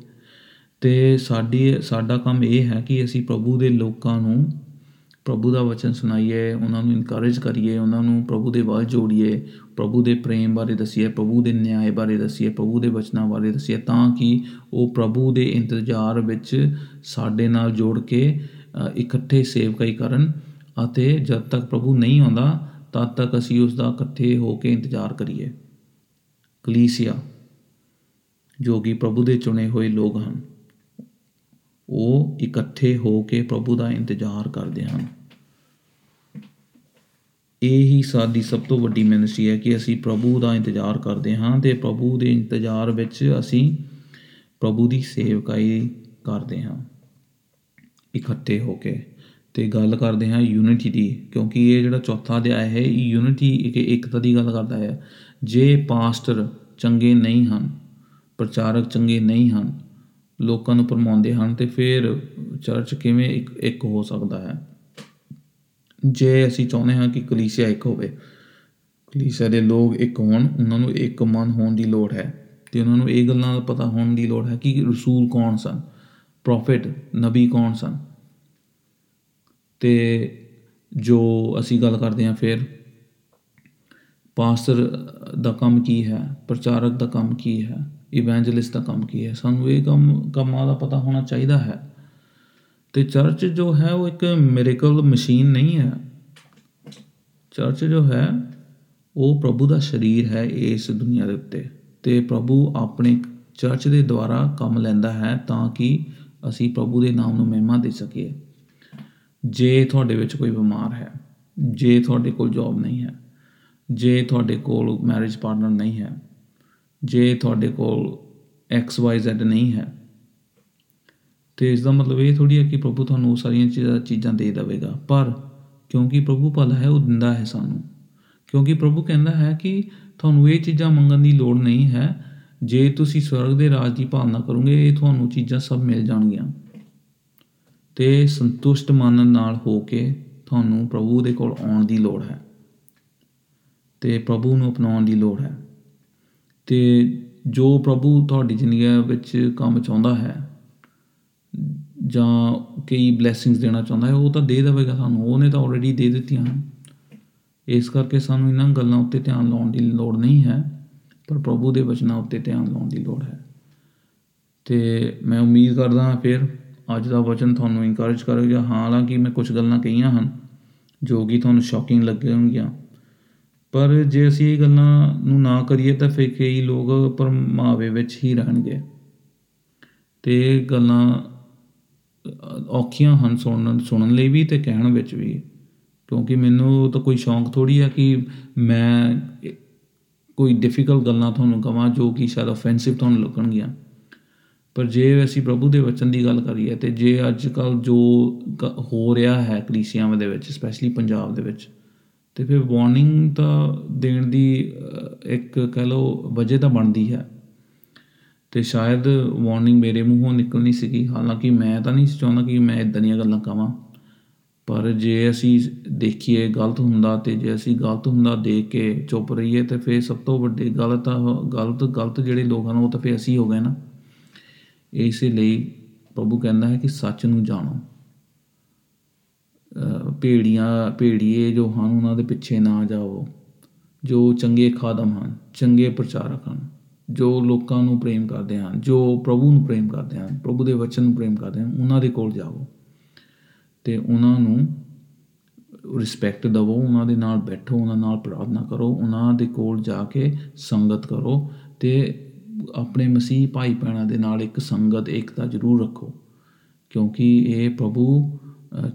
S1: ਤੇ ਸਾਡੀ ਸਾਡਾ ਕੰਮ ਇਹ ਹੈ ਕਿ ਅਸੀਂ ਪ੍ਰਭੂ ਦੇ ਲੋਕਾਂ ਨੂੰ ਪ੍ਰਭੂ ਦਾ ਵਚਨ ਸੁਣਾਈਏ ਉਹਨਾਂ ਨੂੰ ਇਨਕਰੇਜ ਕਰੀਏ ਉਹਨਾਂ ਨੂੰ ਪ੍ਰਭੂ ਦੇ ਵੱਲ ਜੋੜੀਏ ਪ੍ਰਭੂ ਦੇ ਪ੍ਰੇਮ ਬਾਰੇ ਦੱਸੀਏ ਪ੍ਰਭੂ ਦੇ ਨਿਆਂ ਬਾਰੇ ਦੱਸੀਏ ਪ੍ਰਭੂ ਦੇ ਵਚਨਾਂ ਬਾਰੇ ਦੱਸੀਏ ਤਾਂ ਕਿ ਉਹ ਪ੍ਰਭੂ ਦੇ ਇੰਤਜ਼ਾਰ ਵਿੱਚ ਸਾਡੇ ਨਾਲ ਜੋੜ ਕੇ ਅ, ਇਕੱਠੇ ਸੇਵਕਾਈ ਕਰਨ ਅਤੇ ਜਦ ਤੱਕ ਪ੍ਰਭੂ ਨਹੀਂ ਆਉਂਦਾ ਤਦ ਤੱਕ ਅਸੀਂ ਉਸ ਦਾ ਇਕੱਠੇ ਹੋ ਕੇ ਇੰਤਜ਼ਾਰ ਕਰੀਏ। ਕਲੀਸਿਆ। ਜੋ ਕਿ ਪ੍ਰਭੂ ਦੇ ਚੁਣੇ ਹੋਏ ਲੋਕ ਹਨ, ਉਹ ਇਕੱਠੇ ਹੋ ਕੇ ਪ੍ਰਭੂ ਦਾ ਇੰਤਜ਼ਾਰ ਕਰਦੇ ਹਨ। ਇਹ ਹੀ ਸਾਡੀ ਸਭ ਤੋਂ ਵੱਡੀ ਮਿਨਿਸਟਰੀ ਹੈ ਕਿ ਅਸੀਂ ਪ੍ਰਭੂ ਦਾ ਇੰਤਜ਼ਾਰ ਕਰਦੇ ਹਾਂ ਤੇ ਪ੍ਰਭੂ ਦੇ ਇੰਤਜ਼ਾਰ ਵਿੱਚ ਅਸੀਂ ਪ੍ਰਭੂ ਦੀ ਸੇਵਕਾਈ ਕਰਦੇ ਹਾਂ, ਇਕੱਠੇ ਹੋ ਕੇ। ਤੇ ਗੱਲ ਕਰਦੇ ਹਾਂ ਯੂਨਿਟੀ ਦੀ, ਕਿਉਂਕਿ ਇਹ ਜਿਹੜਾ ਚੌਥਾ ਅਧਿਆਇ ਹੈ, ਇਹ ਯੂਨਿਟੀ ਇੱਕ ਇਕਤਾ ਦੀ ਗੱਲ ਕਰਦਾ ਹੈ। ਜੇ ਪਾਸਟਰ ਚੰਗੇ ਨਹੀਂ ਹਨ ਪ੍ਰਚਾਰਕ ਚੰਗੇ ਨਹੀਂ ਹਨ, ਲੋਕਾਂ ਨੂੰ ਭਰਮਾਉਂਦੇ ਹਨ ਤੇ ਫਿਰ ਚਰਚ ਕਿਵੇਂ ਇੱਕ ਇੱਕ ਹੋ ਸਕਦਾ ਹੈ? ਜੇ ਅਸੀਂ ਚਾਹੁੰਦੇ ਹਾਂ ਕਿ ਕਲੀਸਿਆ ਇੱਕ ਹੋਵੇ, ਕਲੀਸਿਆ ਦੇ ਲੋਕ ਇੱਕ ਹੋਣ, ਉਹਨਾਂ ਨੂੰ ਇੱਕ ਮਨ ਹੋਣ ਦੀ ਲੋੜ ਹੈ ਤੇ ਉਹਨਾਂ ਨੂੰ ਇਹ ਗੱਲਾਂ ਦਾ ਪਤਾ ਹੋਣ ਦੀ ਲੋੜ ਹੈ ਕਿ ਰਸੂਲ ਕੌਣ ਸਨ, ਪ੍ਰੋਫਿਟ, ਨਬੀ ਕੌਣ ਸਨ? ਤੇ ਜੋ ਅਸੀਂ ਗੱਲ ਕਰਦੇ ਹਾਂ ਫਿਰ, ਪਾਸਟਰ ਦਾ ਕੰਮ ਕੀ ਹੈ, ਪ੍ਰਚਾਰਕ ਦਾ ਕੰਮ ਕੀ ਹੈ? ਇਵੈਂਜਲਿਸਟ ਦਾ ਕੰਮ ਕੀ ਹੈ? ਸਾਨੂੰ ਇਹ ਕੰਮ, ਕੰਮਾਂ ਦਾ ਪਤਾ ਹੋਣਾ ਚਾਹੀਦਾ ਹੈ। ਤੇ ਚਰਚ ਜੋ ਹੈ, ਉਹ ਇੱਕ ਮਿਰੇਕਲ ਮਸ਼ੀਨ ਨਹੀਂ ਹੈ। ਚਰਚ ਜੋ ਹੈ, ਉਹ ਪ੍ਰਭੂ ਦਾ ਸਰੀਰ ਹੈ ਇਸ ਦੁਨੀਆ ਦੇ ਉੱਤੇ। ਤੇ ਪ੍ਰਭੂ ਆਪਣੇ ਚਰਚ ਦੇ ਦੁਆਰਾ ਕੰਮ ਲੈਂਦਾ ਹੈ ਤਾਂ ਕਿ ਅਸੀਂ ਪ੍ਰਭੂ ਦੇ ਨਾਮ ਨੂੰ ਮਹਿਮਾ ਦੇ ਸਕੀਏ। ਜੇ ਤੁਹਾਡੇ ਵਿੱਚ ਕੋਈ ਬਿਮਾਰ ਹੈ, ਜੇ ਤੁਹਾਡੇ ਕੋਲ ਜੌਬ ਨਹੀਂ ਹੈ, ਜੇ ਤੁਹਾਡੇ ਕੋਲ ਮੈਰਿਜ ਪਾਰਟਨਰ ਨਹੀਂ ਹੈ ਜੇ ਤੁਹਾਡੇ ਕੋਲ ਐਕਸ ਵਾਈ ਜ਼ੈਡ ਨਹੀਂ ਹੈ, ਤੇ ਇਸ ਦਾ ਮਤਲਬ ਇਹ ਥੋੜੀ ਹੈ ਕਿ ਪ੍ਰਭੂ ਤੁਹਾਨੂੰ ਉਹ ਸਾਰੀਆਂ ਚੀਜ਼ਾਂ ਚੀਜ਼ਾਂ ਦੇ ਦੇਵੇਗਾ। ਪਰ ਕਿਉਂਕਿ ਪ੍ਰਭੂ ਭਲਾ ਹੈ, ਉਹ ਦਿੰਦਾ ਹੈ ਸਾਨੂੰ। ਕਿਉਂਕਿ ਪ੍ਰਭੂ ਕਹਿੰਦਾ ਹੈ ਕਿ ਤੁਹਾਨੂੰ ਇਹ ਚੀਜ਼ਾਂ ਮੰਗਣ ਦੀ ਲੋੜ ਨਹੀਂ ਹੈ। ਜੇ ਤੁਸੀਂ ਸਵਰਗ ਦੇ ਰਾਜ ਦੀ ਭਾਵਨਾ ਕਰੋਗੇ, ਇਹ ਤੁਹਾਨੂੰ ਚੀਜ਼ਾਂ ਸਭ ਮਿਲ ਜਾਣਗੀਆਂ। ਤੇ ਸੰਤੁਸ਼ਟ ਮਨ ਨਾਲ ਹੋ ਕੇ ਤੁਹਾਨੂੰ ਪ੍ਰਭੂ ਦੇ ਕੋਲ ਆਉਣ ਦੀ ਲੋੜ ਹੈ। ਤੇ ਪ੍ਰਭੂ ਨੂੰ ਅਪਣਾਉਣ ਦੀ ਲੋੜ ਹੈ। ਤੇ ਜੋ ਪ੍ਰਭੂ ਤੁਹਾਡੀ ਜ਼ਿੰਦਗੀ ਵਿੱਚ ਕੰਮ ਚਾਹੁੰਦਾ ਹੈ, ਜਾਂ ਕਈ ਬਲੇਸਿੰਗਸ ਦੇਣਾ ਚਾਹੁੰਦਾ ਹੈ, ਉਹ ਤਾਂ ਦੇ ਦੇਵੇਗਾ ਸਾਨੂੰ। ਉਹਨੇ ਤਾਂ ਆਲਰੇਡੀ ਦੇ ਦਿੱਤੀਆਂ ਹਨ। ਇਸ ਕਰਕੇ ਸਾਨੂੰ ਇਹਨਾਂ ਗੱਲਾਂ ਉੱਤੇ ਧਿਆਨ ਲਾਉਣ ਦੀ ਲੋੜ ਨਹੀਂ ਹੈ, ਪਰ ਪ੍ਰਭੂ ਦੇ ਵਚਨਾਂ ਉੱਤੇ ਧਿਆਨ ਲਾਉਣ ਦੀ ਲੋੜ ਹੈ। ਤੇ ਮੈਂ ਉਮੀਦ ਕਰਦਾ ਹਾਂ ਫਿਰ ਅੱਜ ਦਾ ਵਚਨ ਤੁਹਾਨੂੰ ਇਨਕਰੇਜ ਕਰੇਗਾ। ਹਾਲਾਂਕਿ ਮੈਂ ਕੁਝ ਗੱਲਾਂ ਕਹੀਆਂ ਹਨ ਜੋ ਕਿ ਤੁਹਾਨੂੰ ਸ਼ੌਕਿੰਗ ਲੱਗਣਗੀਆਂ ਪਰ ਜੇ ਅਸੀਂ ਇਹ ਗੱਲਾਂ ਨੂੰ ਨਾ ਕਰੀਏ ਤਾਂ ਫਿਰ ਕਈ ਲੋਕ ਭਰਮਾਵੇ ਵਿੱਚ ਹੀ ਰਹਿਣਗੇ। ਤੇ ਇਹ ਗੱਲਾਂ ਅ, ਔਖੀਆਂ ਹਨ ਸੁਣਨ ਸੁਣਨ ਲਈ ਵੀ ਤੇ ਕਹਿਣ ਵਿੱਚ ਵੀ। ਕਿਉਂਕਿ ਮੈਨੂੰ ਤਾਂ ਕੋਈ ਸ਼ੌਂਕ ਥੋੜੀ ਆ ਕਿ ਮੈਂ ਇਹ- ਕੋਈ ਡਿਫਿਕਲਟ ਗੱਲਾਂ ਤੁਹਾਨੂੰ ਕਵਾਂ ਜੋ ਕਿ ਸ਼ਾਇਦ ਆਫੈਂਸਿਵ ਤੁਹਾਨੂੰ ਲੱਗਣਗੀਆਂ। ਪਰ ਜੇ ਅਸੀਂ ਪ੍ਰਭੂ ਦੇ ਵਚਨ ਦੀ ਗੱਲ ਕਰੀਏ ਤੇ ਜੇ ਅੱਜ ਕੱਲ ਜੋ ਕ- ਹੋ ਰਿਹਾ ਹੈ ਕਲੀਸਿਆਵਾਂ ਦੇ ਵਿੱਚ ਸਪੈਸ਼ਲੀ ਪੰਜਾਬ ਦੇ ਵਿੱਚ ਤੇ ਫਿਰ ਵਾਰਨਿੰਗ ਤਾਂ ਦੇਣ ਦੀ ਅ, ਇੱਕ ਕਹਿ ਲਓ ਵਜ੍ਹਾ ਤਾਂ ਬਣਦੀ ਹੈ। ਤੇ ਸ਼ਾਇਦ ਵਾਰਨਿੰਗ ਮੇਰੇ ਮੂੰਹੋਂ ਨਿਕਲਣੀ ਸੀਗੀ ਹਾਲਾਂਕਿ ਮੈਂ ਤਾਂ ਨਹੀਂ ਸੀ ਚਾਹੁੰਦਾ ਕਿ ਮੈਂ ਇਦਾਂ ਦੀਆਂ ਗੱਲਾਂ ਕਵਾਂ। ਪਰ ਜੇ ਅਸੀਂ ਦੇਖੀਏ ਗਲਤ ਹੁੰਦਾ ਤੇ ਜੇ ਅਸੀਂ ਗਲਤ ਹੁੰਦਾ ਦੇਖ ਕੇ ਚੁੱਪ ਰਹੀਏ ਤੇ ਫਿਰ ਸਭ ਤੋਂ ਵੱਡੀ ਗਲਤ ਤਾਂ ਗਲਤ ਗਲਤ ਜਿਹੜੇ ਲੋਕ ਹਨ ਉਹ ਤਾਂ ਫਿਰ ਅਸੀਂ ਹੋ ਗਏ ਨਾ। ਇਸੇ ਲਈ ਪ੍ਰਭੂ ਕਹਿੰਦਾ ਹੈ ਕਿ ਸੱਚ ਨੂੰ ਜਾਣੋ। ਅਹ ਭੇੜੀਆਂ ਭੇੜੀਏ ਜੋ ਹਨ ਉਹਨਾਂ ਦੇ ਪਿੱਛੇ ਨਾ ਜਾਓ ਜੋ ਚੰਗੇ ਖਾਦਮ ਹਨ ਚੰਗੇ ਪ੍ਰਚਾਰਕ ਹਨ ਜੋ ਲੋਕਾਂ ਨੂੰ ਪ੍ਰੇਮ ਕਰਦੇ ਹਨ ਜੋ ਪ੍ਰਭੂ ਨੂੰ ਪ੍ਰੇਮ ਕਰਦੇ ਹਨ ਪ੍ਰਭੂ ਦੇ ਵਚਨ ਨੂੰ ਪ੍ਰੇਮ ਕਰਦੇ ਹਨ ਉਹਨਾਂ ਦੇ ਕੋਲ ਜਾਓ ਤੇ ਉਹਨਾਂ ਨੂੰ ਰਿਸਪੈਕਟ ਦਿਵੋ ਉਹਨਾਂ ਦੇ ਨਾਲ ਬੈਠੋ ਉਹਨਾਂ ਨਾਲ ਪ੍ਰਾਰਥਨਾ ਕਰੋ ਉਹਨਾਂ ਦੇ ਕੋਲ ਜਾ ਕੇ ਸੰਗਤ ਕਰੋ ਤੇ ਆਪਣੇ ਮਸੀਹ ਭਾਈ ਭੈਣਾਂ ਦੇ ਨਾਲ ਇੱਕ ਸੰਗਤ ਏਕਤਾ ਜ਼ਰੂਰ ਰੱਖੋ ਕਿਉਂਕਿ ਇਹ ਪ੍ਰਭੂ ਅ,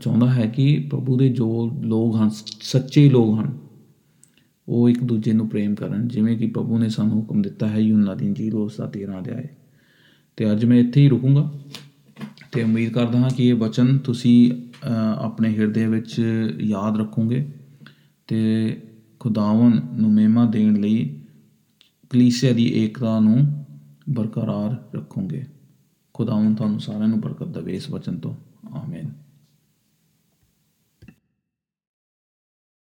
S1: ਚਾਹੁੰਦਾ ਹੈ ਕਿ ਪ੍ਰਭੂ ਦੇ ਜੋ ਲੋਕ ਹਨ ਸੱਚੇ ਲੋਕ ਹਨ ਉਹ ਇੱਕ ਦੂਜੇ ਨੂੰ ਪ੍ਰੇਮ ਕਰਨ। ਜਿਵੇਂ ਕਿ ਪ੍ਰਭੂ ਨੇ ਸਾਨੂੰ ਹੁਕਮ ਦਿੱਤਾ ਹੈ ਯੂਨਾ ਦੀ ਇੰਜੀਲ ਉਸ ਦਾ 13 ਅਧਿਆਇ ਤੇ ਅੱਜ ਮੈਂ ਇੱਥੇ ਹੀ ਰੁਕੂੰਗਾ ਤੇ ਉਮੀਦ ਕਰਦਾ ਹਾਂ ਕਿ ਇਹ ਵਚਨ ਤੁਸੀਂ ਅ, ਆਪਣੇ ਹਿਰਦੇ ਵਿੱਚ ਯਾਦ ਰੱਖੋਗੇ। ਤੇ ਖੁਦਾਵੰ ਨੂੰ ਮਹਿਮਾ ਦੇਣ ਲਈ ਕਲੀਸਿਆ ਦੀ ਏਕਤਾ ਨੂੰ ਬਰਕਰਾਰ ਰੱਖੋਗੇ। ਖੁਦਾਵੰ ਤੁਹਾਨੂੰ ਸਾਰਿਆਂ ਨੂੰ ਬਰਕਤ ਦੇਵੇ ਇਸ ਵਚਨ ਤੋਂ। ਆਮੀਨ।